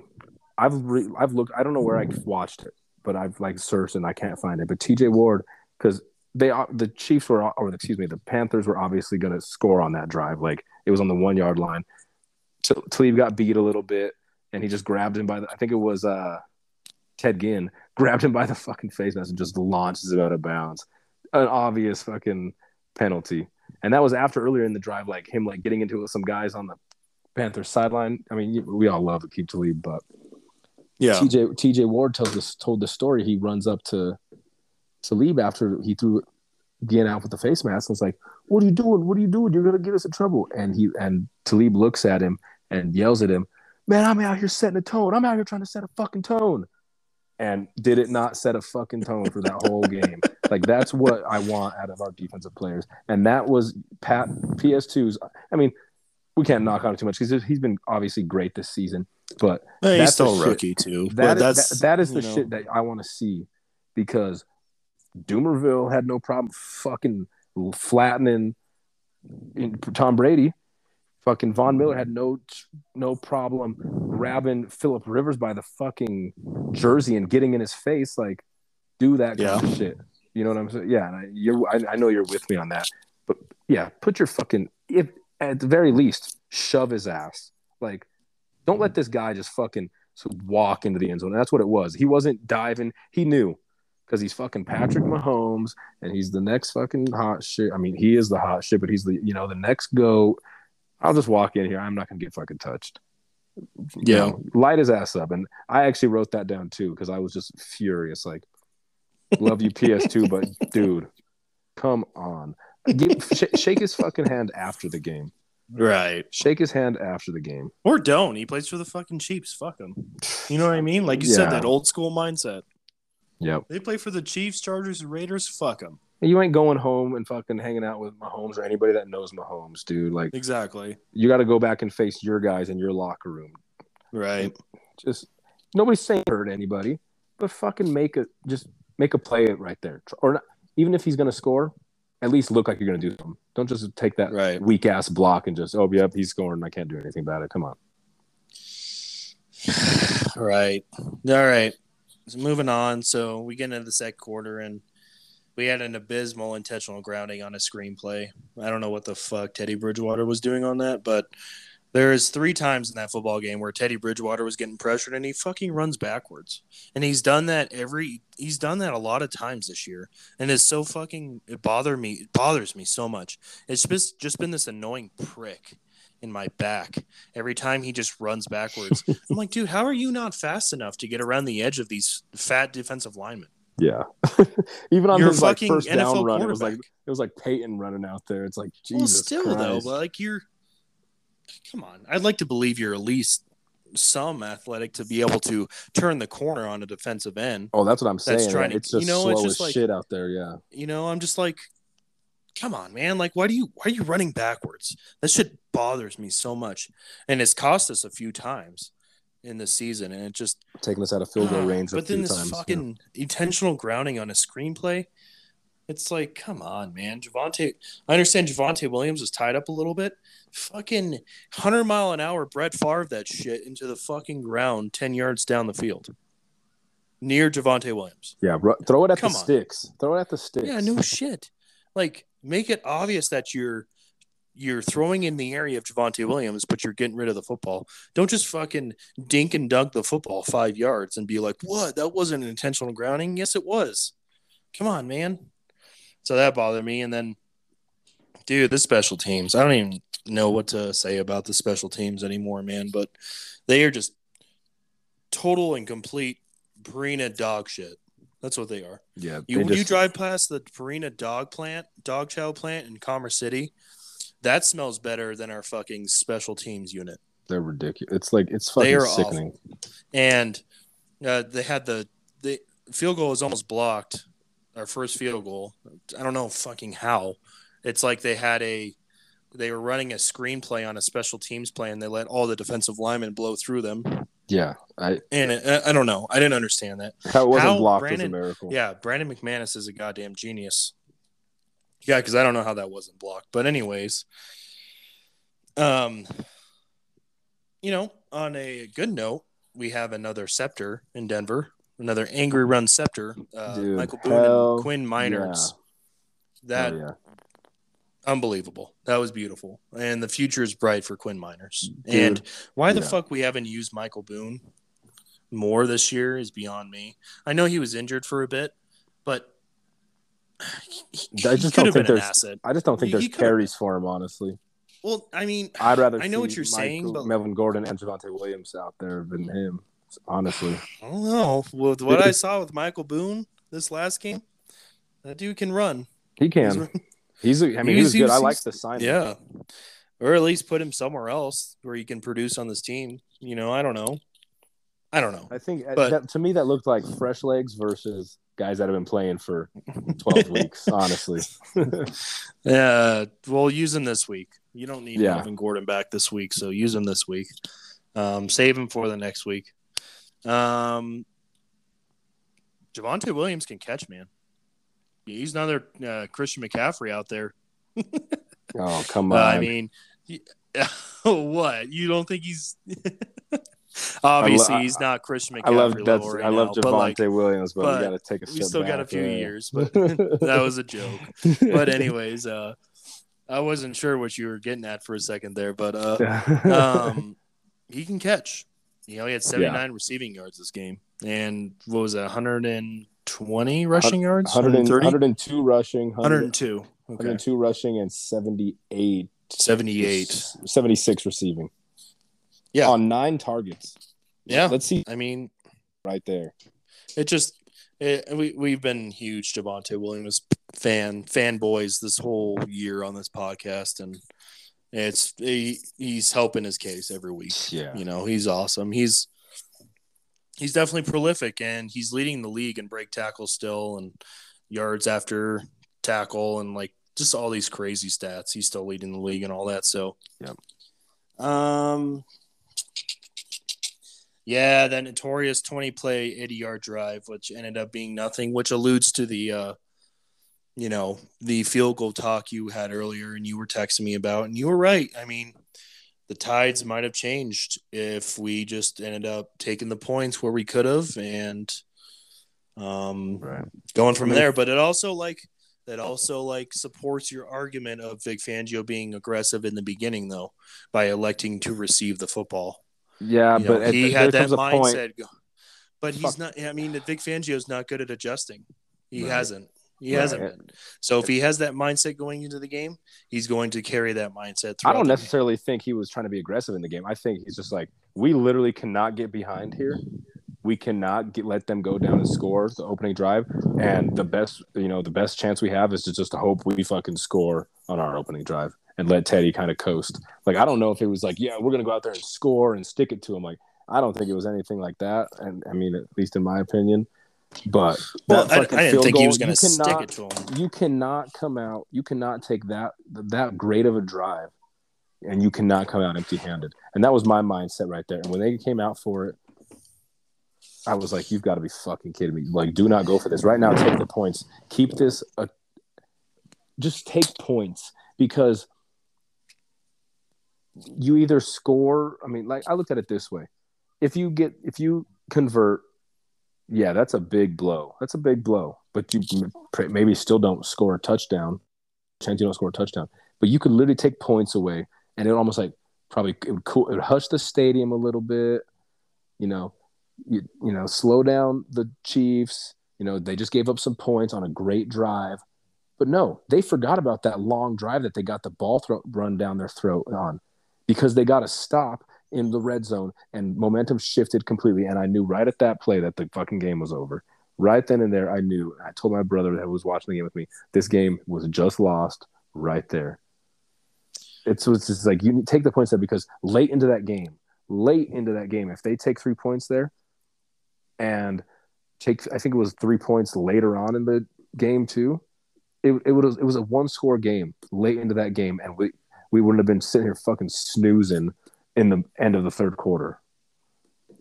i've re- i've looked i don't know where i watched it but i've like searched and i can't find it but tj ward because they the chiefs were or excuse me the panthers were obviously going to score on that drive like it was on the one yard line T- Talib got beat a little bit and he just grabbed him by the i think it was uh ted ginn (laughs) grabbed him by the fucking face mask and just launches it out of bounds an obvious fucking penalty and that was after earlier in the drive like him like getting into it with some guys on the Panthers sideline. I mean, we all love Akeem Talib, but Yeah. TJ TJ Ward tells us told the story. He runs up to Talib after he threw Ginn out with the face mask and was like, "What are you doing? What are you doing? You're gonna get us in trouble." And he and Talib looks at him and yells at him, "Man, I'm out here setting a tone. I'm out here trying to set a fucking tone." And did it not set a fucking tone for that whole game? Like that's what I want out of our defensive players. And that was Pat PS2's. I mean, we can't knock on it too much because he's been obviously great this season. But Hey, he's still the a shit. rookie too. that, but is- that's that, that is the know, shit that I want to see because Dumervil had no problem fucking flattening in- Tom Brady. Fucking Von Miller had no no problem grabbing Philip Rivers by the fucking jersey and getting in his face. Like, do that kind of shit. You know what I'm saying? Yeah, I, you're. I, I know you're with me on that. But yeah, put your fucking if at the very least shove his ass. Like, don't let this guy just fucking walk into the end zone. And that's what it was. He wasn't diving. He knew because he's fucking Patrick Mahomes and he's the next fucking hot shit. I mean, he is the hot shit, but he's the you know the next goat. I'll just walk in here. I'm not gonna get fucking touched. You Yeah. know, light his ass up. And I actually wrote that down too because I was just furious. Like, love you PS2, (laughs) but dude, come on. Give, sh- shake his fucking hand after the game. right. Shake his hand after the game. Or don't. He plays for the fucking Chiefs. Fuck him. You know what I mean? Like you said, that old school mindset. Yep. They play for the Chiefs, Chargers, and Raiders. Fuck them. You ain't going home and fucking hanging out with Mahomes or anybody that knows Mahomes, dude. Like Exactly. you got to go back and face your guys in your locker room. Right. Just nobody's saying hurt anybody, but fucking make a just make a play right there, or not, even if he's gonna score, at least look like you're gonna do something. Don't just take that Right. weak ass block and just oh yep he's scoring. I can't do anything about it. Come on. (sighs) Right. All right. So moving on. So we get into the second quarter and we had an abysmal intentional grounding on a screenplay. I don't know what the fuck Teddy Bridgewater was doing on that, but there's three times in that football game where Teddy Bridgewater was getting pressured and he fucking runs backwards. And he's done that every he's done that a lot of times this year. And it's so fucking it bother me it bothers me so much. It's just just been this annoying prick in my back every time he just runs backwards. (laughs) I'm like, dude, how are you not fast enough to get around the edge of these fat defensive linemen? Yeah. (laughs) even on You're his like fucking first down NFL run, it was like it was like Peyton running out there. It's like Jesus well, still Christ. though, but like you're, come on. I'd like to believe you're at least some athletic to be able to turn the corner on a defensive end. oh, that's what I'm saying. That's trying to- it's just you know, slow it's as just like- shit out there. Yeah. You know, I'm just like, come on, man. Like, why do you why are you running backwards? That shit bothers me so much, and it's cost us a few times in the season, and it just Taking us out of field goal ah, range. But a then this times, yeah. fucking intentional grounding on a screenplay. It's like, come on, man. Javonte, I understand Javonte Williams is tied up a little bit. Fucking 100 mile an hour Brett Favre that shit into the fucking ground 10 yards down the field near Javonte Williams. Yeah, bro, throw it at Come the on. sticks. Throw it at the sticks. Yeah, no shit. Like, make it obvious that you're you're throwing in the area of Javonte Williams, but you're getting rid of the football. Don't just fucking dink and dunk the football five yards and be like, "What? That wasn't an intentional grounding." Yes, it was. Come on, man. So that bothered me, and then, dude, the special teams. I don't even know what to say about the special teams anymore, man. But they are just total and complete Purina dog shit. That's what they are. Yeah, You, they you drive past the Purina dog plant, dog chow plant in Commerce City. That smells better than our fucking special teams unit. They're ridiculous. It's like it's fucking sickening. And uh, they had the the field goal was almost blocked. Our first field goal. I don't know fucking how. It's like they had a they were running a screenplay on a special teams play and they let all the defensive linemen blow through them. Yeah, I And it, I don't know. I didn't understand that. how it wasn't How blocked Brandon- was a miracle. Yeah, Brandon McManus is a goddamn genius. Yeah, because I don't know how that wasn't blocked. But anyways, um, you know, on a good note, we have another scepter in Denver, another angry run scepter. Uh, Dude, Michael Boone and Quinn Meinerz. That Oh, yeah. Unbelievable. That was beautiful, and the future is bright for Quinn Meinerz. Dude, and why the yeah. fuck we haven't used Michael Boone more this year is beyond me. I know he was injured for a bit, but he, I just don't think there's- asset. I just don't think He- there's he carries for him. Honestly, Well, I mean, I'd rather. I know what you're saying, but- Melvin Gordon and Javonte Williams out there than him. Honestly, I don't know. With what I saw with Michael Boone this last game, that dude can run. he can. He's. a- I mean, he He's- good. I like the sign. Yeah. Or at least put him somewhere else where he can produce on this team. You know, I don't know. I don't know. I think uh, But- that, to me that looked like fresh legs versus guys that have been playing for 12 (laughs) weeks. Honestly, Yeah, (laughs) well, use him this week. You don't need Yeah. Melvin Gordon back this week, so use him this week. Um, save him for the next week. Um, Javonte Williams can catch, man. He's another uh, Christian McCaffrey out there. (laughs) oh come Uh, on. I mean, y- (laughs) what? You don't think he's? (laughs) Obviously, I- he's not Christian McCaffrey. I love that's right I love now, Javonte but like, Williams, but, but we got to take a step back. we still got a few yeah. years, but that was a joke. But anyways, uh, I wasn't sure what you were getting at for a second there, but uh, um, he can catch. You know, he had 79 receiving yards this game, and what was that, 120 rushing yards? 130? 102 rushing, 100, 102. Okay. 102 rushing, and 78, 78. 76 receiving. Yeah. on nine targets. Yeah. Let's see I mean, right there. it just it, we we've been huge Javonte Williams fan fanboys this whole year on this podcast, and it's he, he's helping his case every week. Yeah. You know, he's awesome. He's he's definitely prolific, and he's leading the league in break tackles still, and yards after tackle and like just all these crazy stats. He's still leading the league and all that. So, yeah. Um, yeah, that notorious 20 play 80 yard drive, which ended up being nothing, which alludes to the, uh, you know, the field goal talk you had earlier and you were texting me about. And you were right. I mean, the tides might have changed if we just ended up taking the points where we could have and um, Right. going from I mean- there. But it also like that also like supports your argument of Vic Fangio being aggressive in the beginning, though, by electing to receive the football. Yeah, You but at- he there had that comes point- mindset. But he's Fuck. not. I mean, Vic Fangio's not good at adjusting. He Right. hasn't. He Right. hasn't been. So if he has that mindset going into the game, he's going to carry that mindset. I don't necessarily think he was trying to be aggressive in the game. I think he's just like, we literally cannot get behind here. We cannot get, let them go down and score the opening drive. And the best, you know, the best chance we have is to just hope we fucking score on our opening drive and let Teddy kind of coast. Like, I don't know if it was like, yeah, we're going to go out there and score and stick it to him. Like, I don't think it was anything like that. And I mean, at least in my opinion. But Well, that I, I didn't field think he was going you to stick cannot- it to him. you cannot come out you cannot take that that great of a drive and you cannot come out empty handed and that was my mindset right there. And when they came out for it i was like you've got to be fucking kidding me. Like do not go for this. Right now take the points. Keep this a, just take points because you either score i mean like i looked at it this way. If you get if you convert yeah that's a big blow. That's a big blow. But you maybe still don't score a touchdown. Chance you don't score a touchdown. But you could literally take points away and it almost like probably it would, cool, it would hush the stadium a little bit. You know you, you know slow down the chiefs. You know they just gave up some points on a great drive. But no they forgot about that long drive that they got the ball throw, run down their throat on because they got to stop in the red zone and momentum shifted completely and i knew right at that play that the fucking game was over. Right then and there i knew i told my brother that was watching the game with me this game was just lost right there. It's, it's just like you take the points there because late into that game late into that game if they take three points there and take i think it was three points later on in the game too it, it was it was a one score game late into that game and we we wouldn't have been sitting here fucking snoozing in the end of the third quarter.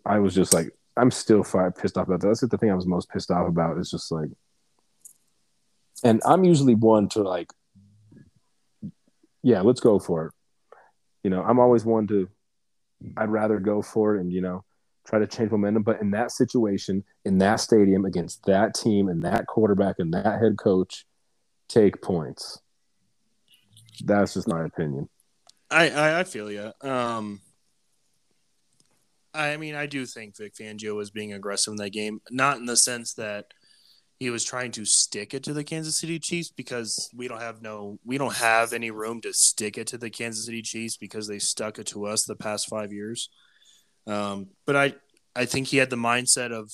I was just like, I'm still fire pissed off about that. That's the thing I was most pissed off about. Is just like, and I'm usually one to like, yeah, let's go for it. You know, I'm always one to, I'd rather go for it and you know try to change momentum. But in that situation, in that stadium, against that team and that quarterback and that head coach, take points. That's just my opinion. I, I, I feel you. Um, I mean, I do think Vic Fangio was being aggressive in that game, not in the sense that he was trying to stick it to the Kansas City Chiefs because we don't have no, we don't have any room to stick it to the Kansas City Chiefs because they stuck it to us the past five years. Um, but I, I think he had the mindset of,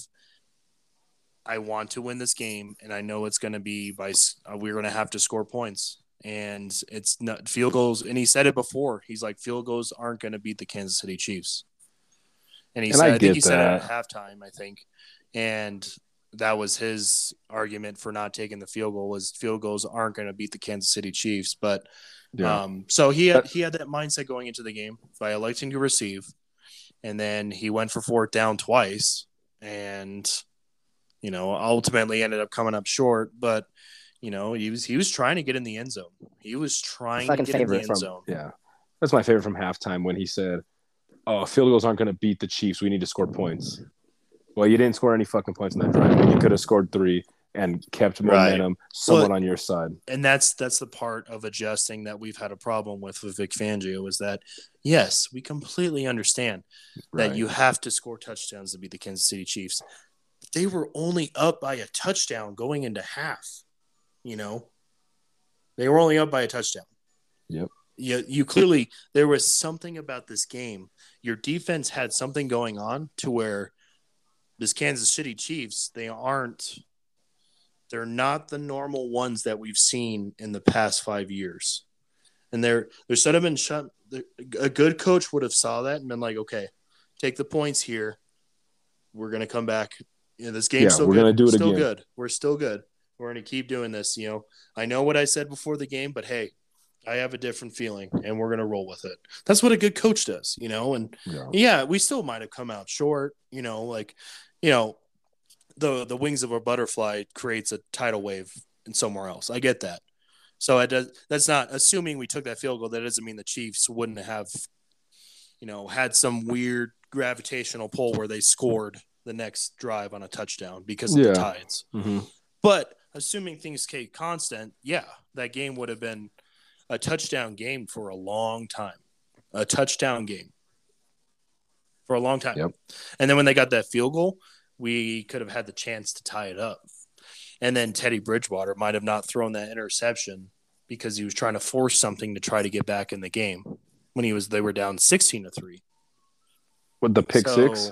I want to win this game, and I know it's going to be by uh, we're going to have to score points and it's not field goals. And he said it before. He's like, field goals aren't going to beat the Kansas City Chiefs. And he And said, I I, think he said it at halftime, I think, and that was his argument for not taking the field goal was field goals aren't going to beat the Kansas City Chiefs. But um, so he had he had that mindset going into the game by electing to receive, and then he went for fourth down twice, and you know ultimately ended up coming up short. But you know he was he was trying to get in the end zone. He was trying to get in the end from zone. yeah, that's my favorite from halftime when he said, "Oh, field goals aren't going to beat the Chiefs. We need to score points." Well, you didn't score any fucking points in that drive. You could have scored three and kept Right. momentum somewhat Well, on your side. and that's that's the part of adjusting that we've had a problem with with Vic Fangio is that yes, we completely understand that Right. you have to score touchdowns to beat the Kansas City Chiefs. They were only up by a touchdown going into half. You know, they were only up by a touchdown. Yep. You, you clearly there was something about this game. Your defense had something going on to where this Kansas City Chiefs they aren't they're not the normal ones that we've seen in the past five years. And they're they're should have been shut. A good coach would have saw that and been like, okay, take the points here. We're gonna come back. You know, this game's Yeah, still we're good. gonna do it still again. good. We're still good. We're going to keep doing this. You know, I know what I said before the game, but hey, I have a different feeling and we're going to roll with it. That's what a good coach does, you know? And yeah, yeah we still might have come out short, you know, like, you know, the the wings of a butterfly creates a tidal wave in somewhere else. I get that. So it does, that's not assuming we took that field goal. That doesn't mean the Chiefs wouldn't have, you know, had some weird gravitational pull where they scored the next drive on a touchdown because of yeah. the tides. Mm-hmm. But assuming things stay constant, yeah, that game would have been a touchdown game for a long time. A touchdown game for a long time. Yep. And then when they got that field goal, we could have had the chance to tie it up. And then Teddy Bridgewater might have not thrown that interception because he was trying to force something to try to get back in the game when he was they were down 16 to 3. With the pick so, six?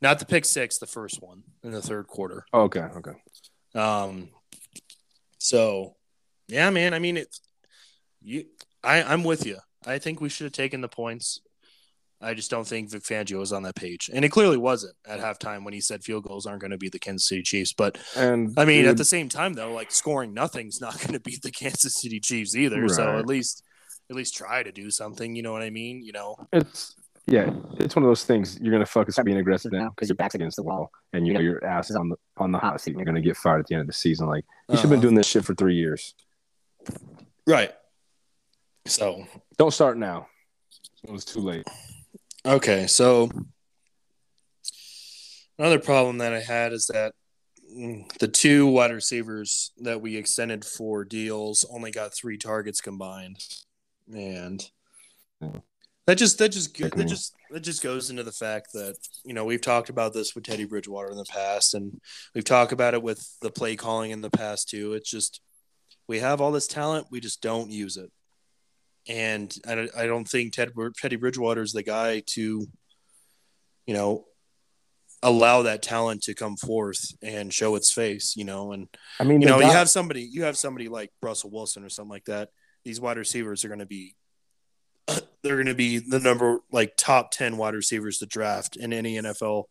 Not the pick six, the first one in the third quarter. Oh, okay, okay. Um so yeah, man, I mean it's you I, I'm with you. I think we should have taken the points. I just don't think Vic Fangio was on that page, and it clearly wasn't at halftime when he said field goals aren't going to beat the Kansas City Chiefs. But and I mean, dude, at the same time, though, like scoring nothing's not going to beat the Kansas City Chiefs either. Right. So at least, at least try to do something. You know what I mean? You know, it's yeah, it's one of those things. You're going to focus on being aggressive now because your back's against the wall, and you know your ass is on the on the hot seat. And you're going to get fired at the end of the season. Like you should have uh-huh. been doing this shit for three years. Right. So don't start now. It was too late. Okay, so another problem that I had is that mm, the two wide receivers that we extended for deals only got three targets combined, and that just that just that just that just goes into the fact that you know we've talked about this with Teddy Bridgewater in the past, and we've talked about it with the play calling in the past too. It's just we have all this talent, we just don't use it and I, I don't think Ted, Teddy Bridgewater is the guy to, you know, allow that talent to come forth and show its face. You know, and I mean, you know, you have somebody, you have somebody like Russell Wilson or something like that. These wide receivers are going to be, (clears throat) they're going to be the number like top ten wide receivers to draft in any NFL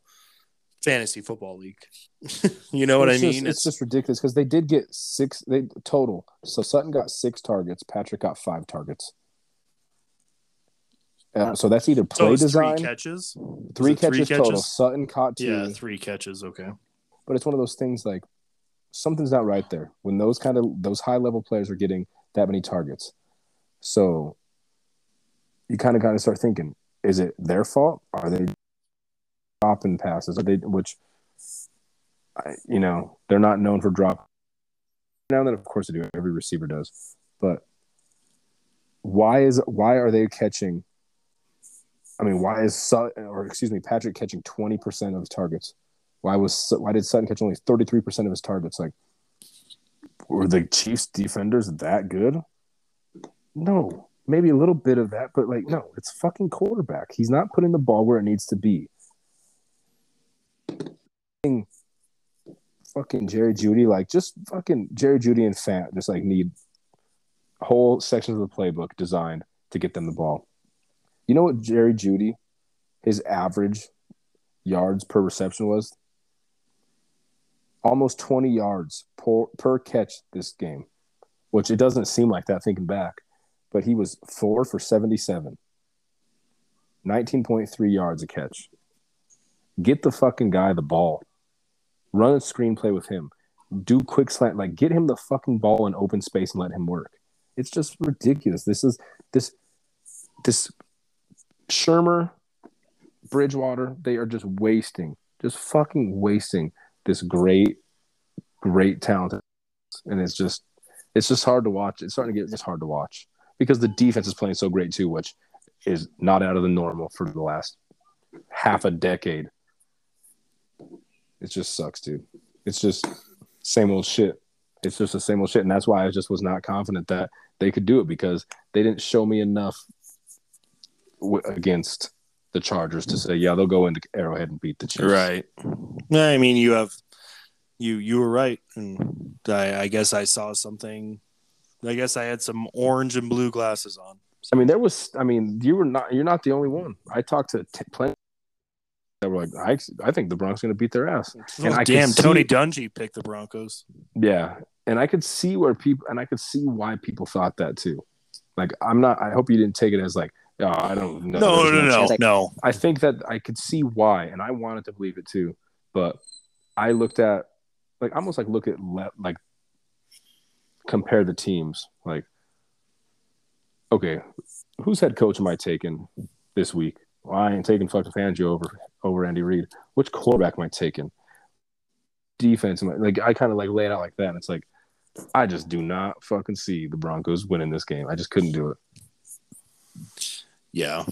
fantasy football league. (laughs) you know what it's I mean? it's, it's, just ridiculous because they did get six they total. So Sutton got six targets, Patrick got five targets. Uh, so that's either play so design, three catches, three catches, three total. Sutton caught two. Yeah, three catches. Okay, but it's one of those things like something's not right there when those kind of those high level players are getting that many targets. So you kind of got to start thinking: Is it their fault? Are they dropping passes? Are they which? you know, they're not known for drop. Now that, of course, they do. Every receiver does, but why is why are they catching I mean, why is Sutton, or excuse me, Patrick catching 20% of his targets? Why was why did Sutton catch only 33% of his targets? Like, were the Chiefs defenders that good? No, maybe a little bit of that, but like, no, it's fucking quarterback. He's not putting the ball where it needs to be. Fucking Jerry Jeudy, like just fucking Jerry Jeudy and Fant just like need whole sections of the playbook designed to get them the ball. You know what Jerry Jeudy, his average yards per reception was? Almost 20 yards per, per catch this game, which it doesn't seem like that thinking back, but he was four for 77, 19.3 yards a catch. Get the fucking guy the ball. Run a screenplay with him. Do quick slant. Like, get him the fucking ball in open space and let him work. It's just ridiculous. This is this this Shurmur, Bridgewater, they are just wasting, just fucking wasting this great, great talent. And it's just, it's just hard to watch. It's starting to get just hard to watch because the defense is playing so great too, which is not out of the normal for the last half a decade. It just sucks, dude. It's just same old shit. It's just the same old shit, and that's why I just was not confident that they could do it because they didn't show me enough w- against the Chargers to say, yeah, they'll go into Arrowhead and beat the Chiefs. Right. I mean, you have you you were right, and I, I guess I saw something. I guess I had some orange and blue glasses on. I mean, there was. I mean, you were not. You're not the only one. I talked to t- plenty that were like, I, I think the Broncos going to beat their ass. Oh, And I damn, see- Tony Dungy picked the Broncos. Yeah, and I could see where people, and I could see why people thought that too. Like, I'm not. I hope you didn't take it as like, oh, I don't know. No, no, no, chance." no. I think that I could see why, and I wanted to believe it too. But I looked at, like, almost like look at le- like compare the teams. Like, okay, whose head coach am I taking this week? Well, I ain't taking fucking Fangio over over Andy Reid. Which quarterback am I taking? Defense, I, like I kind of like lay it out like that. And it's like I just do not fucking see the Broncos winning this game. I just couldn't do it. Yeah.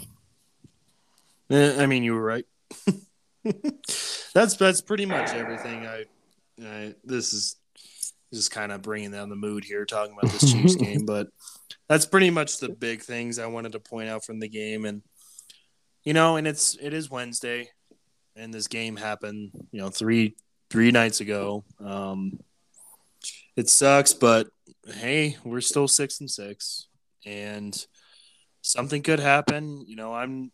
Eh, I mean, you were right. (laughs) that's that's pretty much everything. I, I this is just kind of bringing down the mood here, talking about this Chiefs (laughs) game, but that's pretty much the big things I wanted to point out from the game, and you know, and it's it is Wednesday, and this game happened, you know, three three nights ago. Um, it sucks, but hey, we're still six and six, and something could happen. You know, I'm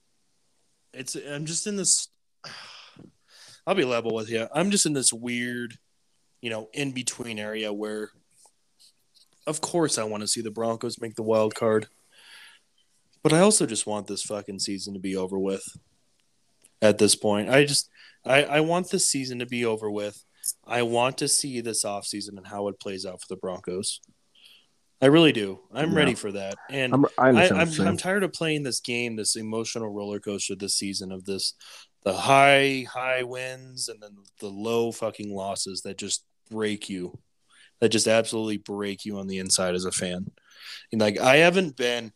it's I'm just in this (sighs) I'll be level with you. I'm just in this weird, you know, in between area where of course I want to see the Broncos make the wild card. But I also just want this fucking season to be over with. At this point, I just I I want this season to be over with. I want to see this offseason and how it plays out for the Broncos. I really do. I'm Yeah. ready for that. And I'm, I I, I'm. I'm tired of playing this game, this emotional roller coaster this season of this, the high, high wins and then the low fucking losses that just break you, that just absolutely break you on the inside as a fan. And like, I haven't been,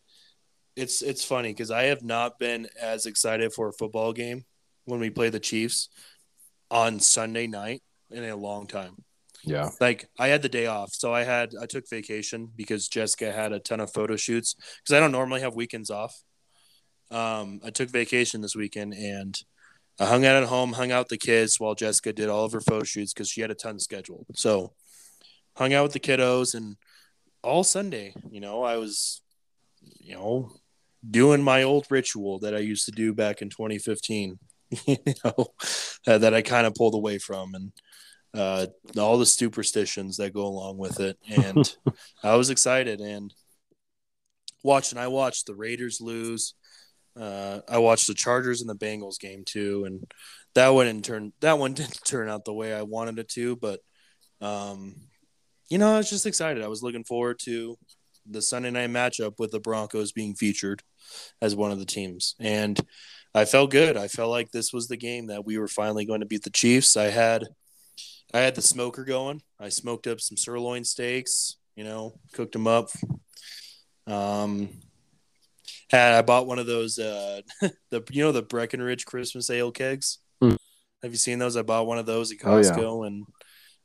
it's, it's funny because I have not been as excited for a football game when we play the Chiefs on Sunday night in a long time yeah. like I had the day off, so I had I took vacation because Jessica had a ton of photo shoots because I don't normally have weekends off. Um, I took vacation this weekend and I hung out at home, hung out with the kids while Jessica did all of her photo shoots because she had a ton scheduled. So hung out with the kiddos and all Sunday, you know, I was, you know, doing my old ritual that I used to do back in 2015, (laughs) you know, that I kind of pulled away from and uh, all the superstitions that go along with it. (laughs) And I was excited and watching. I watched the Raiders lose. Uh, I watched the Chargers and the Bengals game too, and that one in turn that one (laughs) didn't turn out the way I wanted it to. But um, you know, I was just excited. I was looking forward to the Sunday night matchup with the Broncos being featured as one of the teams, and I felt good. I felt like this was the game that we were finally going to beat the Chiefs. I had I had the smoker going. I smoked up some sirloin steaks, you know, cooked them up. Um, had I bought one of those, uh, (laughs) the you know the Breckenridge Christmas ale kegs. Mm. Have you seen those? I bought one of those at Oh, yeah. Costco and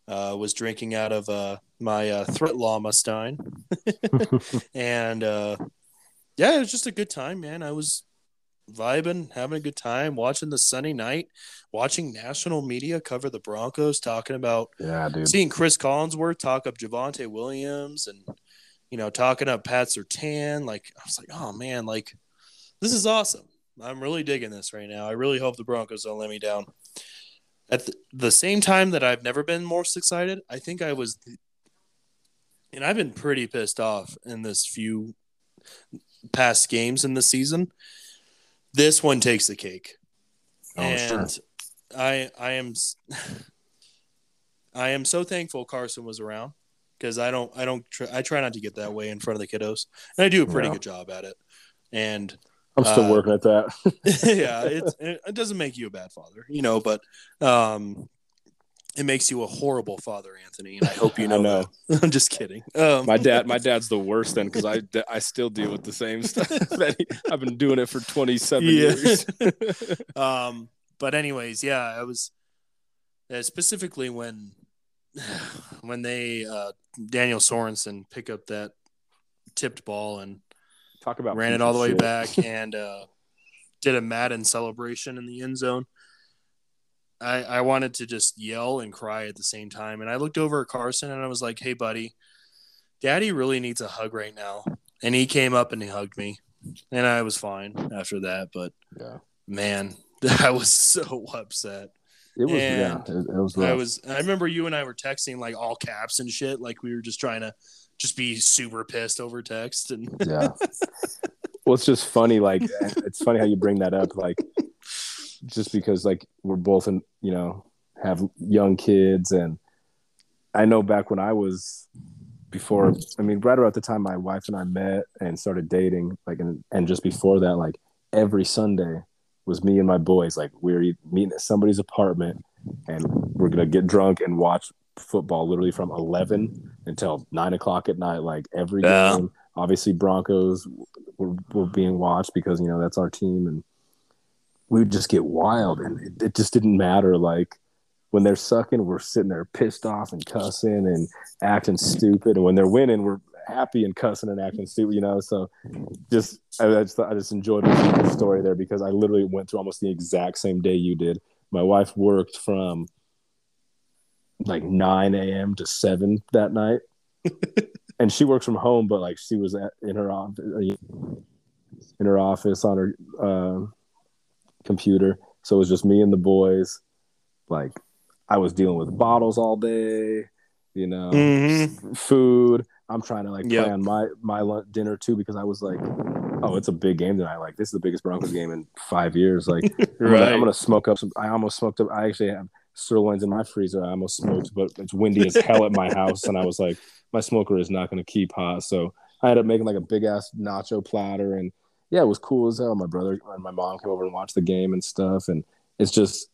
uh, was drinking out of uh, my uh, Threat Llama Stein, and uh, yeah, it was just a good time, man. I was vibing, having a good time, watching the sunny night, watching national media cover the Broncos, talking about yeah, dude. seeing Chris Collinsworth talk up Javonte Williams and you know talking up Pat Surtain. Like I was like, oh man, like this is awesome. I'm really digging this right now. I really hope the Broncos don't let me down. At the, the same time that I've never been more excited, I think I was, and I've been pretty pissed off in this few past games in the season. This one takes the cake Oh, and sure. I I am (laughs) I am so thankful Carson was around because I don't I don't try, I try not to get that way in front of the kiddos and I do a pretty Yeah. good job at it and I'm still uh, working at that. (laughs) yeah it's, it, it doesn't make you a bad father you know but um it makes you a horrible father Anthony and I hope you (laughs) know, know. (laughs) I'm just kidding um, my dad, my dad's the worst then because I, I still deal with the same stuff. (laughs) that he, I've been doing it for 27 Yeah. years. um but anyways yeah i was uh, specifically when (sighs) when they uh daniel sorensen pick up that tipped ball and Talk about ran it all the way shit. back and uh did a madden celebration in the end zone I, I wanted to just yell and cry at the same time. And I looked over at Carson and I was like, hey, buddy, daddy really needs a hug right now. And he came up and he hugged me. And I was fine after that. But Yeah. man, (laughs) I was so upset. It was And yeah, it, it was I was I remember you and I were texting like all caps and shit, like we were just trying to just be super pissed over text and yeah. (laughs) well, it's just funny. Like it's funny how you bring that up. Like just because like we're both in, you know, have young kids, and I know back when I was before. I mean, right around the time my wife and I met and started dating, like, and and just before that, like every Sunday was me and my boys. Like we we're meeting at somebody's apartment, and we're gonna get drunk and watch football literally from 11 until 9 o'clock at night like every Yeah. game obviously broncos were, were being watched because you know that's our team and we would just get wild and it, it just didn't matter. Like when they're sucking we're sitting there pissed off and cussing and acting stupid and when they're winning we're happy and cussing and acting stupid you know? So just i, I just i just enjoyed the story there because i literally went through almost the exact same day you did. My wife worked from like 9 a.m to 7 that night. (laughs) And she works from home but like she was at, in her office in her office on her uh, computer. So it was just me and the boys. Like i was dealing with bottles all day you know Mm-hmm. food. I'm trying to like Yep. plan my my lunch, dinner too because i was like oh it's a big game tonight. Like this is the biggest broncos game in five years. Like (laughs) I'm, gonna. I'm gonna smoke up some i almost smoked up i actually have sirloins in my freezer. I almost smoked but it's windy as hell at my house and i was like my smoker is not gonna keep hot. So i ended up making like a big ass nacho platter and yeah it was cool as hell my brother and my mom came over and watched the game and stuff and it's just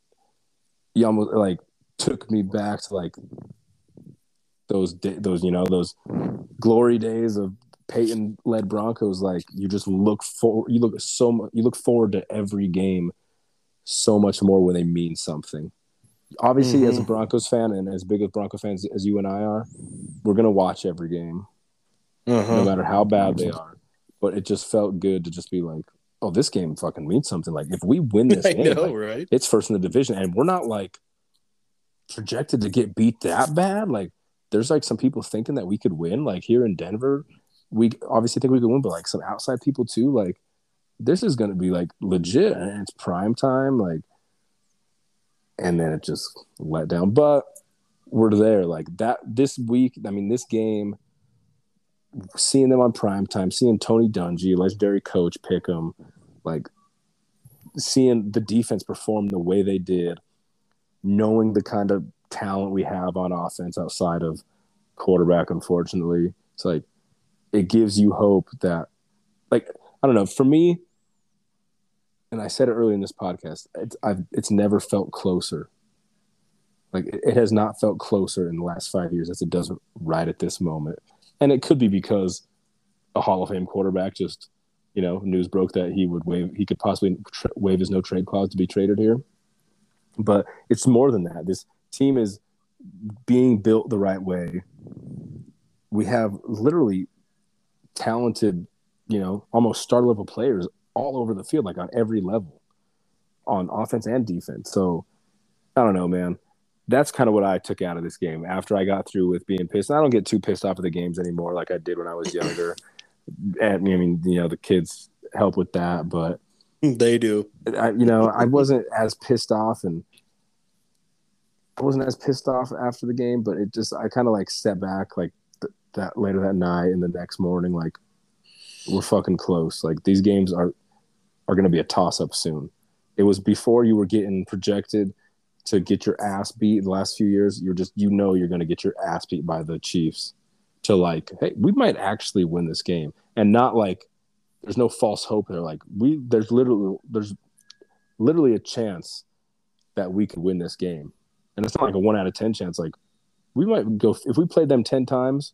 you almost like took me back to like those da- those you know those glory days of Peyton led Broncos. Like you just look for you look so much you look forward to every game so much more when they mean something. Obviously, as a Mhm. Broncos fan and as big of Bronco fans as you and I are, we're gonna watch every game, no Uh-huh. matter how bad they are. But it just felt good to just be like, oh, this game fucking means something. Like if we win this (laughs) I game, know, like, right? it's first in the division and we're not like projected to get beat that bad like there's like some people thinking that we could win like here in denver we obviously think we could win but like some outside people too like this is going to be like legit and it's prime time like and then it just let down but we're there like that this week i mean this game seeing them on prime time seeing tony dungy legendary coach pick them like seeing the defense perform the way they did, knowing the kind of talent we have on offense outside of quarterback, unfortunately, it's like it gives you hope that, like, I don't know, for me, and I said it earlier in this podcast, it's, I've, it's never felt closer. Like, it, it has not felt closer in the last five years as it does right at this moment. And it could be because a Hall of Fame quarterback just you know, news broke that he would waive, he could possibly tra- waive his no trade clause to be traded here. But it's more than that. This team is being built the right way. We have literally talented, you know, almost star level players all over the field, like on every level, on offense and defense. So I don't know, man. That's kind of what I took out of this game after I got through with being pissed. I don't get too pissed off at the games anymore like I did when I was younger (clears throat) and I mean, you know, the kids help with that, but mm, They do. I, you know, I wasn't as pissed off, and I wasn't as pissed off after the game. But it just, I kind of like stepped back, like th- that later that night and the next morning, like we're fucking close. Like these games are are going to be a toss up soon. It was before you were getting projected to get your ass beat in the last few years. You're just, you know, you're going to get your ass beat by the Chiefs to like, hey, we might actually win this game, and not like there's no false hope there. Like we, there's literally there's literally a chance that we could win this game, and it's not like a one out of ten chance. Like we might go if we played them ten times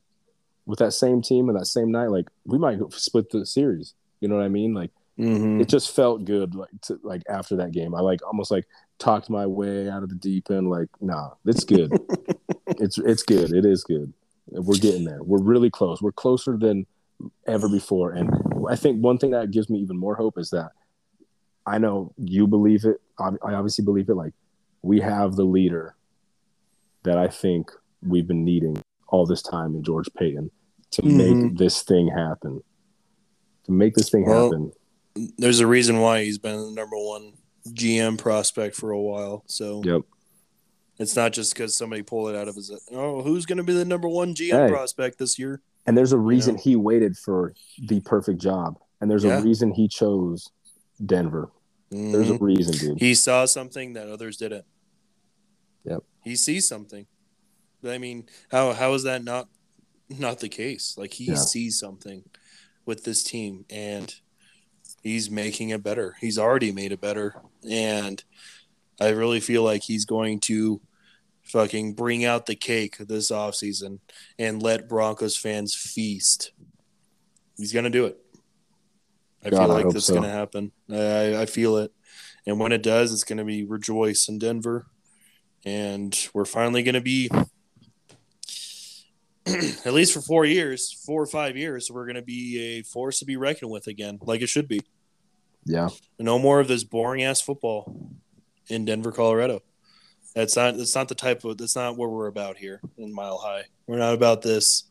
with that same team and that same night. Like we might split the series. You know what I mean? Like Mm-hmm. it just felt good. Like to, like after that game, I like almost like talked my way out of the deep end. Like nah, it's good. (laughs) it's it's good. It is good. We're getting there. We're really close. We're closer than ever before. And I think one thing that gives me even more hope is that I know you believe it. I obviously believe it. Like we have the leader that I think we've been needing all this time in George Paton to make Mhm. this thing happen. To make this thing Well, happen. There's a reason why he's been the number one GM prospect for a while. So Yep. it's not just because somebody pulled it out of his. Oh, who's going to be the number one GM Hey. prospect this year? And there's a reason know? he waited for the perfect job. And there's Yeah. a reason he chose Denver. There's a Mhm. reason, dude. He saw something that others didn't. Yep. He sees something. I mean, how how is that not not the case? Like he Yeah. sees something with this team and he's making it better. He's already made it better. And I really feel like he's going to fucking bring out the cake this offseason and let Broncos fans feast. He's gonna do it. I God, feel I like hope that's so. gonna happen. I, I feel it. And when it does, it's gonna be rejoice in Denver. And we're finally gonna be (clears throat) at least for four years, four or five years, we're gonna be a force to be reckoned with again, like it should be. Yeah. No more of this boring ass football in Denver, Colorado. That's not that's not the type of that's not what we're about here in Mile High. We're not about this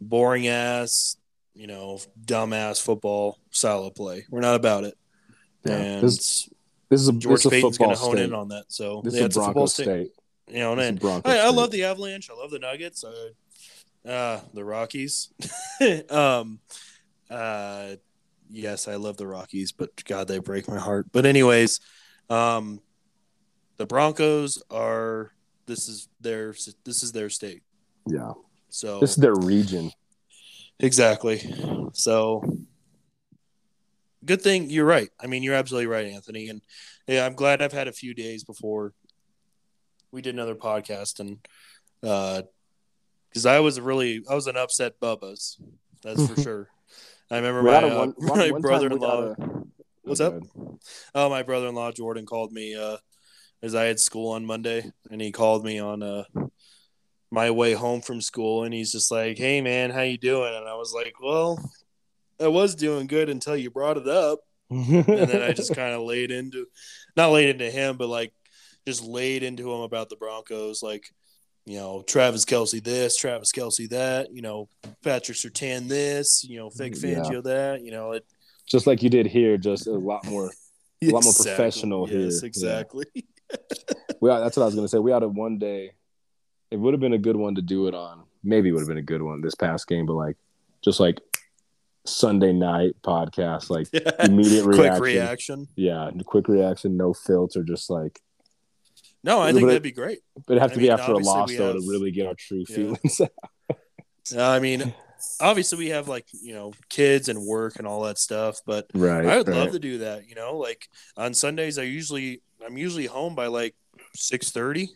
boring ass, you know, dumbass football style of play. We're not about it. Yeah. And This, this is a, George this Paton's going to hone state. in on that. So This yeah, is a Bronco state. state. You know, and I, I love the Avalanche. I love the Nuggets. Uh, uh, the Rockies. (laughs) um, uh, yes, I love the Rockies, but God, they break my heart. But anyways, um, the Broncos are. This is their. This is their state. Yeah. So This is their region. Exactly. So good thing you're right. I mean, you're absolutely right, Anthony. And yeah, I'm glad I've had a few days before we did another podcast and uh because I was really I was an upset Bubba's. That's for (laughs) sure. I remember my, uh, one- (laughs) one- my one brother-in-law. a- (laughs) What's up? good. Oh, my brother-in-law Jordan called me uh as I had school on Monday and he called me on uh my way home from school and he's just like, "Hey man, how you doing?" And I was like, "Well, I was doing good until you brought it up." And then I just kind of laid into not laid into him, but like just laid into him about the Broncos like you know, Travis Kelce this, Travis Kelce that, you know, Patrick Surtain this, you know, Fake mm, Yeah. That, you know, it just like you did here, just a lot more. (laughs) A lot more Exactly. professional here. Yes, Yeah. exactly. (laughs) We that's what I was gonna say. We had a one day. It would have been a good one to do it on. Maybe it would have been a good one this past game, but like just like Sunday night podcast, like (laughs) immediate reaction. Quick reaction. Yeah, quick reaction, no filter, just like. No, I think it- that'd be great. But it'd have I to mean, be after a loss though have- to really get our true Yeah. feelings. Uh, (laughs) I mean, obviously we have like you know kids and work and all that stuff, but right. I would right. love to do that. You know, like on Sundays, I usually I'm usually home by like six thirty.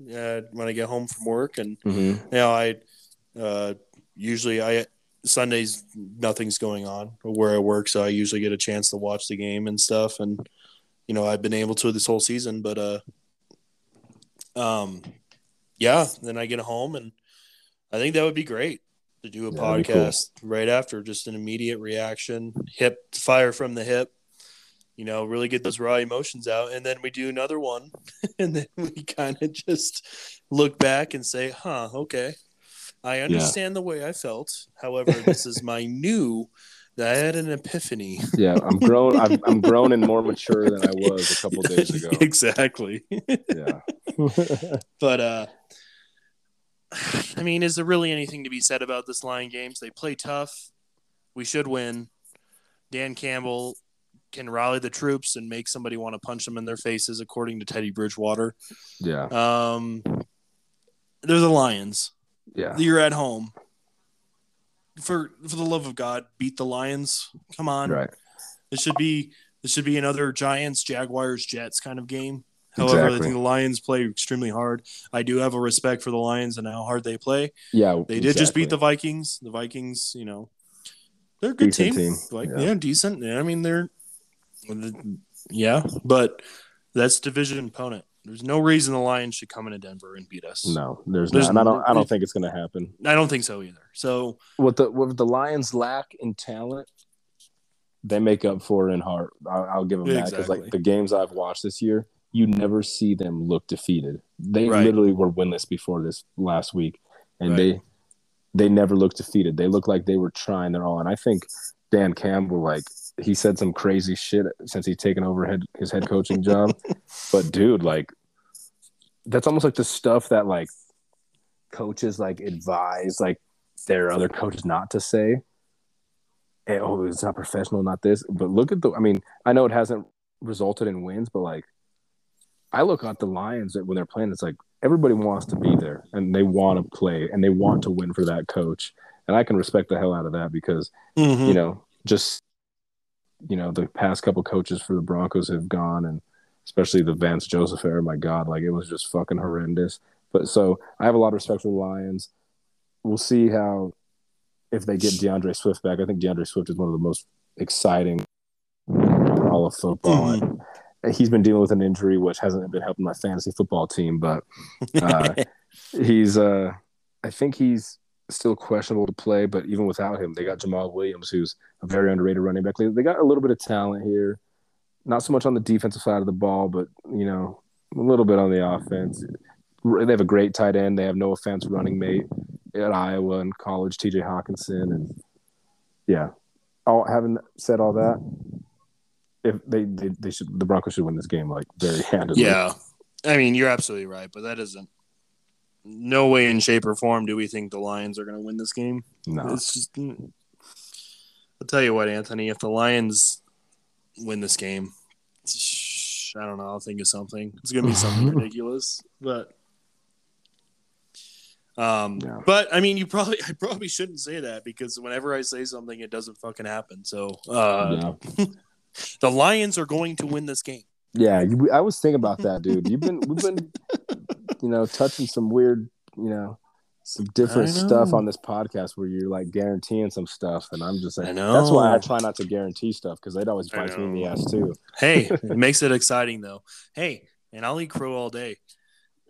Uh, when I get home from work, and Mhm. you know, I uh, usually I Sundays nothing's going on where I work, so I usually get a chance to watch the game and stuff. And you know, I've been able to this whole season, but uh, um, yeah. Then I get home, and I think that would be great to do a Yeah, that'd cool. podcast right after, just an immediate reaction, hip fire from the hip. You know, really get those raw emotions out, and then we do another one, (laughs) and then we kind of just look back and say, "Huh, okay, I understand the way I felt. However, this is my (laughs) new. I had an epiphany. Yeah, I'm grown. I'm, (laughs) I'm grown and more mature than I was a couple (laughs) days ago. exactly. Yeah. (laughs) But uh I mean, is there really anything to be said about this Lion games? They play tough. We should win. Dan Campbell can rally the troops and make somebody want to punch them in their faces, according to Teddy Bridgewater. yeah. Um, they're the Lions. Yeah. You're at home. For for the love of God, beat the Lions. Come on. Right. This should be this should be another Giants, Jaguars, Jets kind of game. However, I think the Lions play extremely hard. I do have a respect for the Lions and how hard they play. Yeah. They did just beat the. Vikings. The Vikings, you know, they're a good Decent team. team. Like, Yeah. yeah. decent. Yeah, I mean, they're yeah, but that's division opponent. There's no reason the Lions should come into Denver and beat us. No, there's, There's not. And I don't. I don't think it's going to happen. I don't think so either. So What the what the Lions lack in talent, they make up for in heart. I'll, I'll give them that because like the games I've watched this year, you never see them look defeated. They Right. literally were winless before this last week, and Right. they they never looked defeated. They looked like they were trying their all. And I think Dan Campbell, like he said some crazy shit since he's taken over head, his head coaching job. (laughs) but dude, like that's almost like the stuff that like coaches like advise like their other coaches not to say. And, oh, it's not professional, not this. But look at the. I mean, I know it hasn't resulted in wins, but like, I look at the Lions when they're playing. It's like everybody wants to be there and they want to play and they want to win for that coach. And I can respect the hell out of that because Mm-hmm. you know, just you know, the past couple coaches for the Broncos have gone, and especially the Vance Joseph era. My God, like it was just fucking horrendous. But so I have a lot of respect for the Lions. We'll see how if they get D'Andre Swift back. I think D'Andre Swift is one of the most exciting all of football. And He's been dealing with an injury, which hasn't been helping my fantasy football team, but uh, (laughs) he's uh I think he's still questionable to play, but even without him, they got Jamaal Williams, who's a very underrated running back. They, got a little bit of talent here. Not so much on the defensive side of the ball, but you know, a little bit on the offense. They have a great tight end. They have no offense running mate at Iowa and college, TJ Hockenson, and yeah. All having said all that, if they, they they should the Broncos should win this game like very handedly. Yeah. I mean, you're absolutely right, but that isn't no way in shape or form do we think the Lions are going to win this game. No. It's just mm. I'll tell you what, Anthony, if the Lions win this game, I don't know, I'll think of something. It's going to be something (laughs) ridiculous, but um Yeah. but I mean, you probably I probably shouldn't say that because whenever I say something it doesn't fucking happen. So, uh Yeah. (laughs) the Lions are going to win this game. Yeah, you, I was thinking about that, dude. You've been we've been, (laughs) you know, touching some weird, you know, some different stuff on this podcast where you're like guaranteeing some stuff, and I'm just like, I know. that's why I try not to guarantee stuff because they'd always I bites me in the ass too. Hey, (laughs) it makes it exciting though. Hey, and I'll eat crow all day.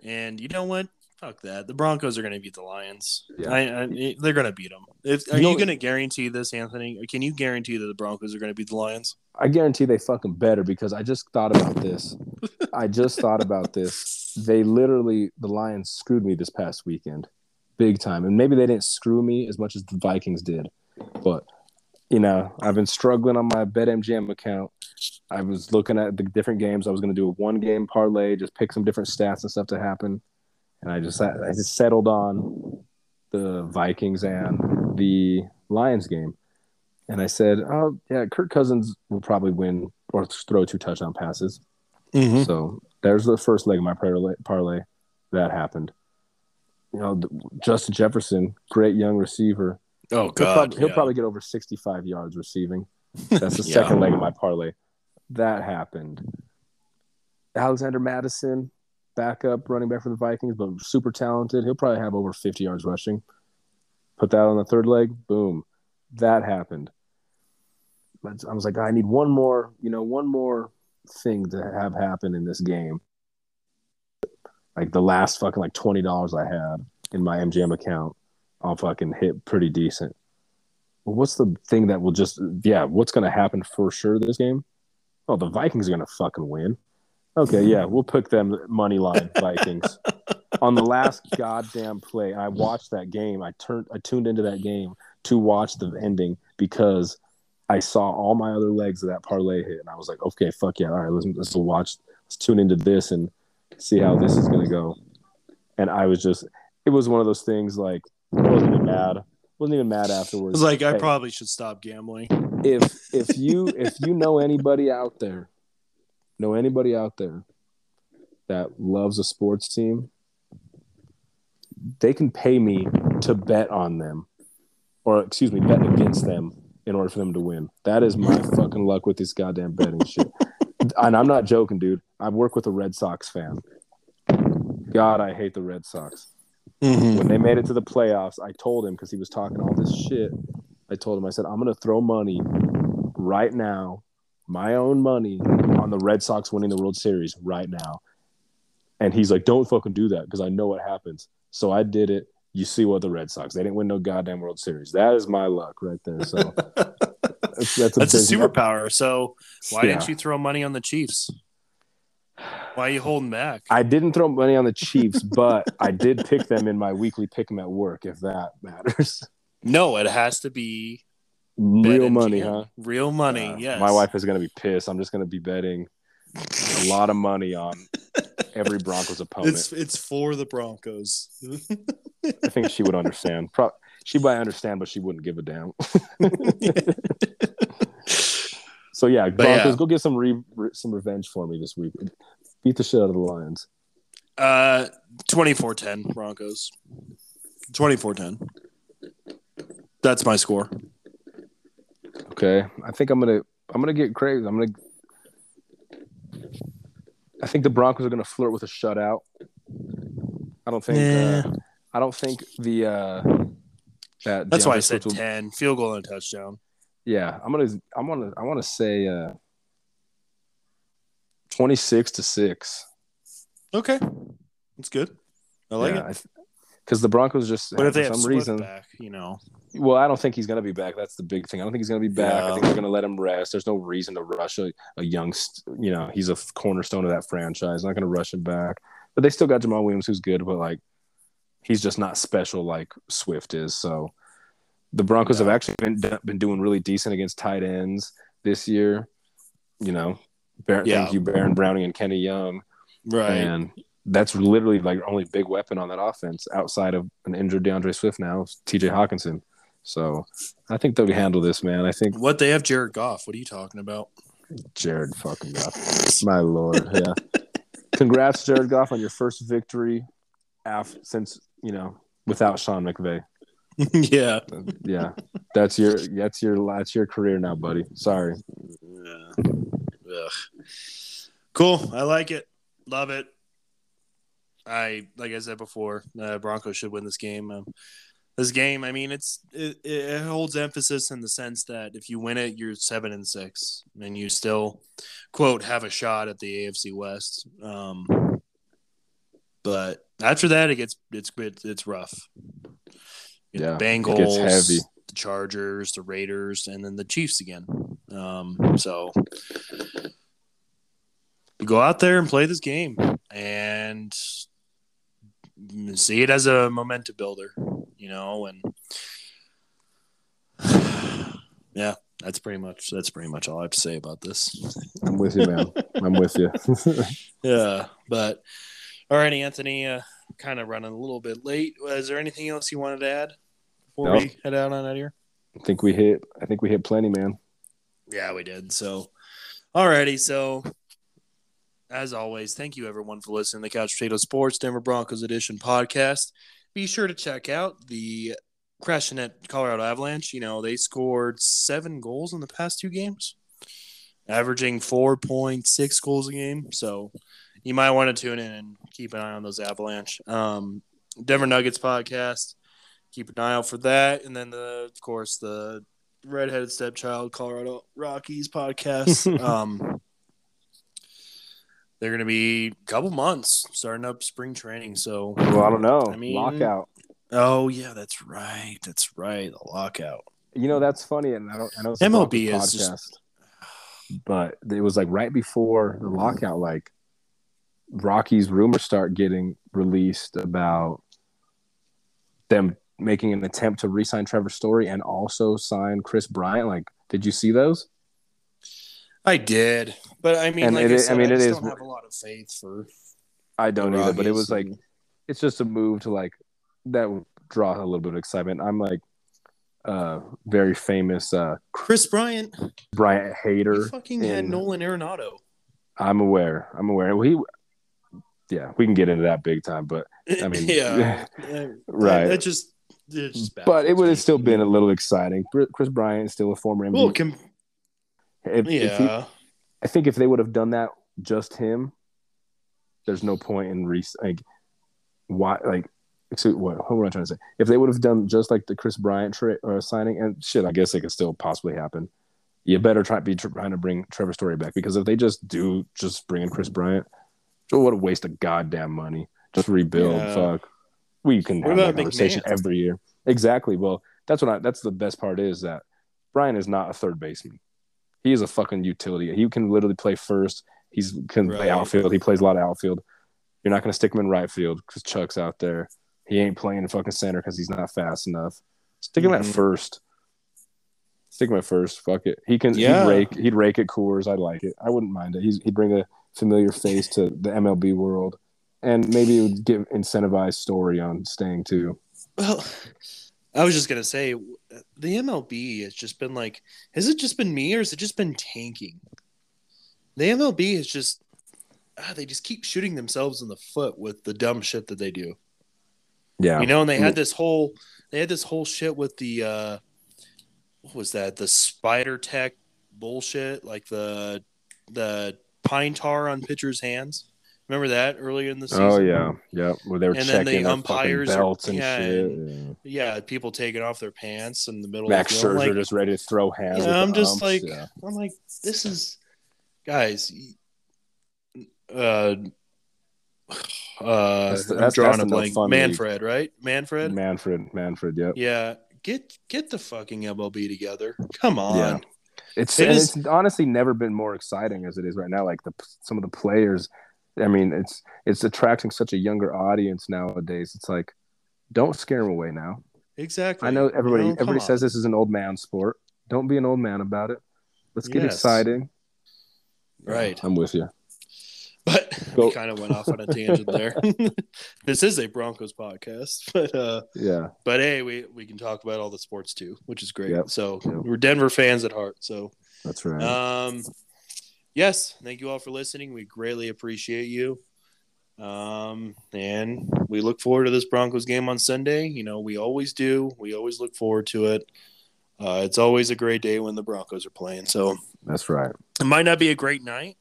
And you know what? Fuck that. The Broncos are going to beat the Lions. Yeah. I, I, eh, they're going to beat them. If, are You you, know- going to guarantee this, Anthony? Can you guarantee that the Broncos are going to beat the Lions? I guarantee they fucking better because I just thought about this. I just thought about this. They literally, the Lions screwed me this past weekend, big time. And maybe they didn't screw me as much as the Vikings did, but you know, I've been struggling on my BetMGM account. I was looking at the different games. I was going to do a one game parlay, just pick some different stats and stuff to happen, and I just I just settled on the Vikings and the Lions game. And I said, "Oh yeah, Kirk Cousins will probably win or throw two touchdown passes." Mm-hmm. So there's the first leg of my parlay. parlay. That happened. You know, Justin Jefferson, great young receiver. Oh He'll, God, prob- he'll yeah. probably get over 65 yards receiving. (laughs) That's the Yeah. second leg of my parlay. That happened. Alexander Mattison, backup running back for the Vikings, but super talented. He'll probably have over 50 yards rushing. Put that on the third leg. Boom. That happened. I was like, I need one more, you know, one more thing to have happen in this game. Like the last fucking like twenty dollars I had in my MGM account, I'll fucking hit pretty decent. Well, what's the thing that will just yeah, what's gonna happen for sure this game? Oh, the Vikings are gonna fucking win. Okay, yeah, we'll pick them money line (laughs) Vikings. On the last goddamn play, I watched that game. I turned I tuned into that game to watch the ending because I saw all my other legs of that parlay hit, and I was like, okay, fuck yeah, all right, let's let's watch, let's tune into this and see how this is gonna go. And I was just, it was one of those things like I wasn't even mad, wasn't even mad afterwards. was like, I Hey, probably should stop gambling. if if you if you know anybody out there, know anybody out there that loves a sports team, they can pay me to bet on them, or excuse me, bet against them in order for them to win. That is my (laughs) fucking luck with this goddamn betting shit. And I'm not joking, dude. I work with a Red Sox fan. God, I hate the Red Sox Mm-hmm. when they made it to the playoffs, I told him because he was talking all this shit. I told him, I said, I'm going to throw money right now, my own money on the Red Sox winning the World Series right now. And he's like, don't fucking do that because I know what happens. So I did it. You see what the Red Sox, they didn't win no goddamn World Series. That is my luck right there. So (laughs) that's, that's a, That's a big- superpower. So why Yeah. didn't you throw money on the Chiefs? Why are you holding back? I didn't throw money on the Chiefs, but I did pick them in my weekly pick 'em at work, if that matters. no, it has to be Real money, huh? Real money, Uh, yes. My wife is gonna be pissed. I'm just gonna be betting a lot of money on every Broncos (laughs) opponent. It's it's for the Broncos. (laughs) I think she would understand. Pro- she might understand, but she wouldn't give a damn. (laughs) so yeah, Broncos, yeah. go get some re- re- some revenge for me this week. Beat the shit out of the Lions. uh 24-10 Broncos. 24-10. That's my score. Okay, I think I'm gonna I'm gonna get crazy. I'm gonna. I think the Broncos are gonna flirt with a shutout. I don't think. Uh, I don't think the. Uh, that That's why I said Swift will- 10. Field goal and a touchdown. Yeah, I'm gonna. I'm gonna. I want to say. Uh, Twenty six to six. Okay. That's good. I like it. Because the Broncos just But if they for some reason. back, you know. Well, I don't think he's gonna be back. That's the big thing. I don't think he's gonna be back. I think they're gonna let him rest. There's no reason to rush a, a young. You know, he's a cornerstone of that franchise. Not gonna rush him back. But they still got Jamaal Williams, who's good, but like, he's just not special like Swift is. So, the Broncos No. have actually been been doing really decent against tight ends this year. You know, Bar- Yeah. thank you, Baron Browning and Kenny Young. Right. And that's literally like only big weapon on that offense outside of an injured D'Andre Swift now, TJ Hockenson. So I think they'll handle this, man. I think What they have Jared Goff. What are you talking about? Jared fucking Goff. My lord. Yeah. Congrats, Jared Goff, on your first victory af- since, you know, without Sean McVay. (laughs) yeah. Yeah. That's your that's your that's your career now, buddy. Sorry. Yeah. Ugh. Cool. I like it. Love it. I like I said before, uh, Broncos should win this game. Um, this game, I mean, it's it, it holds emphasis in the sense that if you win it, you're seven and six, and you still quote have a shot at the AFC West. Um, but after that, it gets it's it's, it's rough. You know, Yeah, Bengals, the Chargers, the Raiders, and then the Chiefs again. Um, so go out there and play this game and see it as a momentum builder, you know, and (sighs) yeah, that's pretty much that's pretty much all I have to say about this. I'm with you, man. I'm with you. (laughs) Yeah, but all right, Anthony, uh, kind of running a little bit late. Is there anything else you wanted to add before No. we head out on out here? I think we hit I think we hit plenty, man. Yeah, we did. So, alrighty. So, as always, thank you everyone for listening to the Couch Potato Sports Denver Broncos Edition podcast. Be sure to check out the Crashing at Colorado Avalanche. You know, they scored seven goals in the past two games, averaging 4.6 goals a game. So, you might want to tune in and keep an eye on those Avalanche. Um, Denver Nuggets podcast. Keep an eye out for that. And then, the, of course, the redheaded stepchild colorado rockies podcast (laughs) um they're gonna be a couple months starting up spring training so Well, I don't know. I mean- Lockout. oh yeah that's right that's right the lockout You know, that's funny, and I don't. I know it's MLB is just- but it was like right before the lockout. Like Rockies rumors start getting released about them making an attempt to re-sign Trevor Story and also sign Kris Bryant. Like, did you see those? I did but i mean And like it I, said, I mean, I it is- don't have a lot of faith for I don't either, but it was like and- it's just a move to like that would draw a little bit of excitement. I'm like uh very famous uh kris bryant Bryant hater. fucking had nolan arenado I'm aware. I'm aware. He, yeah, we can get into that big time, but I mean, (laughs) yeah (laughs) right. that just it just but it would have still been a little exciting. Kris- Bryant is still a former MVP. well com- If- if he- yeah I think if they would have done that just him, there's no point in re like why like excuse what what am I trying to say? If they would have done just like the Kris Bryant tra- or uh, signing and shit, I guess it could still possibly happen. You better try to be trying to bring Trevor Story back because if they just do just bring in Kris Bryant, oh, what a waste of goddamn money. Just rebuild. Yeah. Fuck. We can What have that conversation McMahon? every year. Exactly. Well, that's what I that's the best part is that Brian is not a third baseman. He is a fucking utility. He can literally play first. He's can play outfield. He plays a lot of outfield. You're not going to stick him in right field because Chuck's out there. He ain't playing in fucking center because he's not fast enough. Stick him at Mhm. first. Stick him at first. Fuck it. He can. Yeah. He'd rake. He'd rake at Coors. I'd like it. I wouldn't mind it. He's, he'd bring a familiar face to the MLB world, and maybe it would give incentivized story on staying too. Well, I was just gonna say the MLB has just been like, has it just been me or has it just been tanking? The MLB is just ah, they just keep shooting themselves in the foot with the dumb shit that they do. Yeah. You know, and they had this whole they had this whole shit with the uh what was that? The Spider Tack bullshit, like the the pine tar on pitchers' hands. Remember that earlier in the season? Oh yeah, yeah. Where they were And then checking the their umpires fucking are- belts and yeah, shit. and- yeah. People taking off their pants in the middle Max of the. Scherzer Like, just ready to throw hands. yeah, I'm just umps, like, yeah. I'm like, this is, guys. Uh, (sighs) uh, That's the- I'm that's- drawing that's a the blank. fun league. Manfred, right? Manfred. Manfred, Manfred. Yep. Yeah, get get the fucking MLB together. Come on. Yeah. It's It and is- it's honestly never been more exciting as it is right now. Like the some of the players, I mean, it's it's attracting such a younger audience nowadays. It's like, don't scare them away now. Exactly. I know everybody You know, everybody on. says this is an old man sport. Don't be an old man about it. Let's get Yes. exciting. Right. I'm with you. But (laughs) Go- we kind of went off on a tangent there. (laughs) (laughs) this is a Broncos podcast, but uh, Yeah. but hey, we we can talk about all the sports too, which is great. Yep. So Yep. we're Denver fans at heart. So That's right. Um, yes, thank you all for listening. We greatly appreciate you. Um, and we look forward to this Broncos game on Sunday. You know, we always do. We always look forward to it. Uh, it's always a great day when the Broncos are playing. So That's right. it might not be a great night,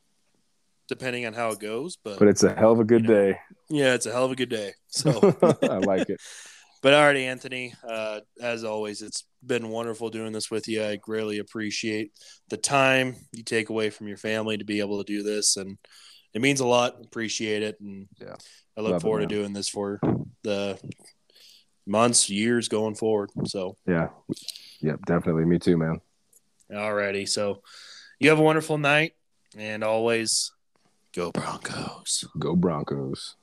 depending on how it goes, but, But it's a hell of a good You know, day. yeah, it's a hell of a good day. So, (laughs) I like it. (laughs) but all right, Anthony, uh, as always, it's been wonderful doing this with you. I greatly appreciate the time you take away from your family to be able to do this, and it means a lot. Appreciate it, and Yeah. I look Love it, forward to doing this for the months, years going forward. So, Yeah. Yep, definitely. Me too, man. alrighty, so you have a wonderful night, and always go Broncos. Go Broncos.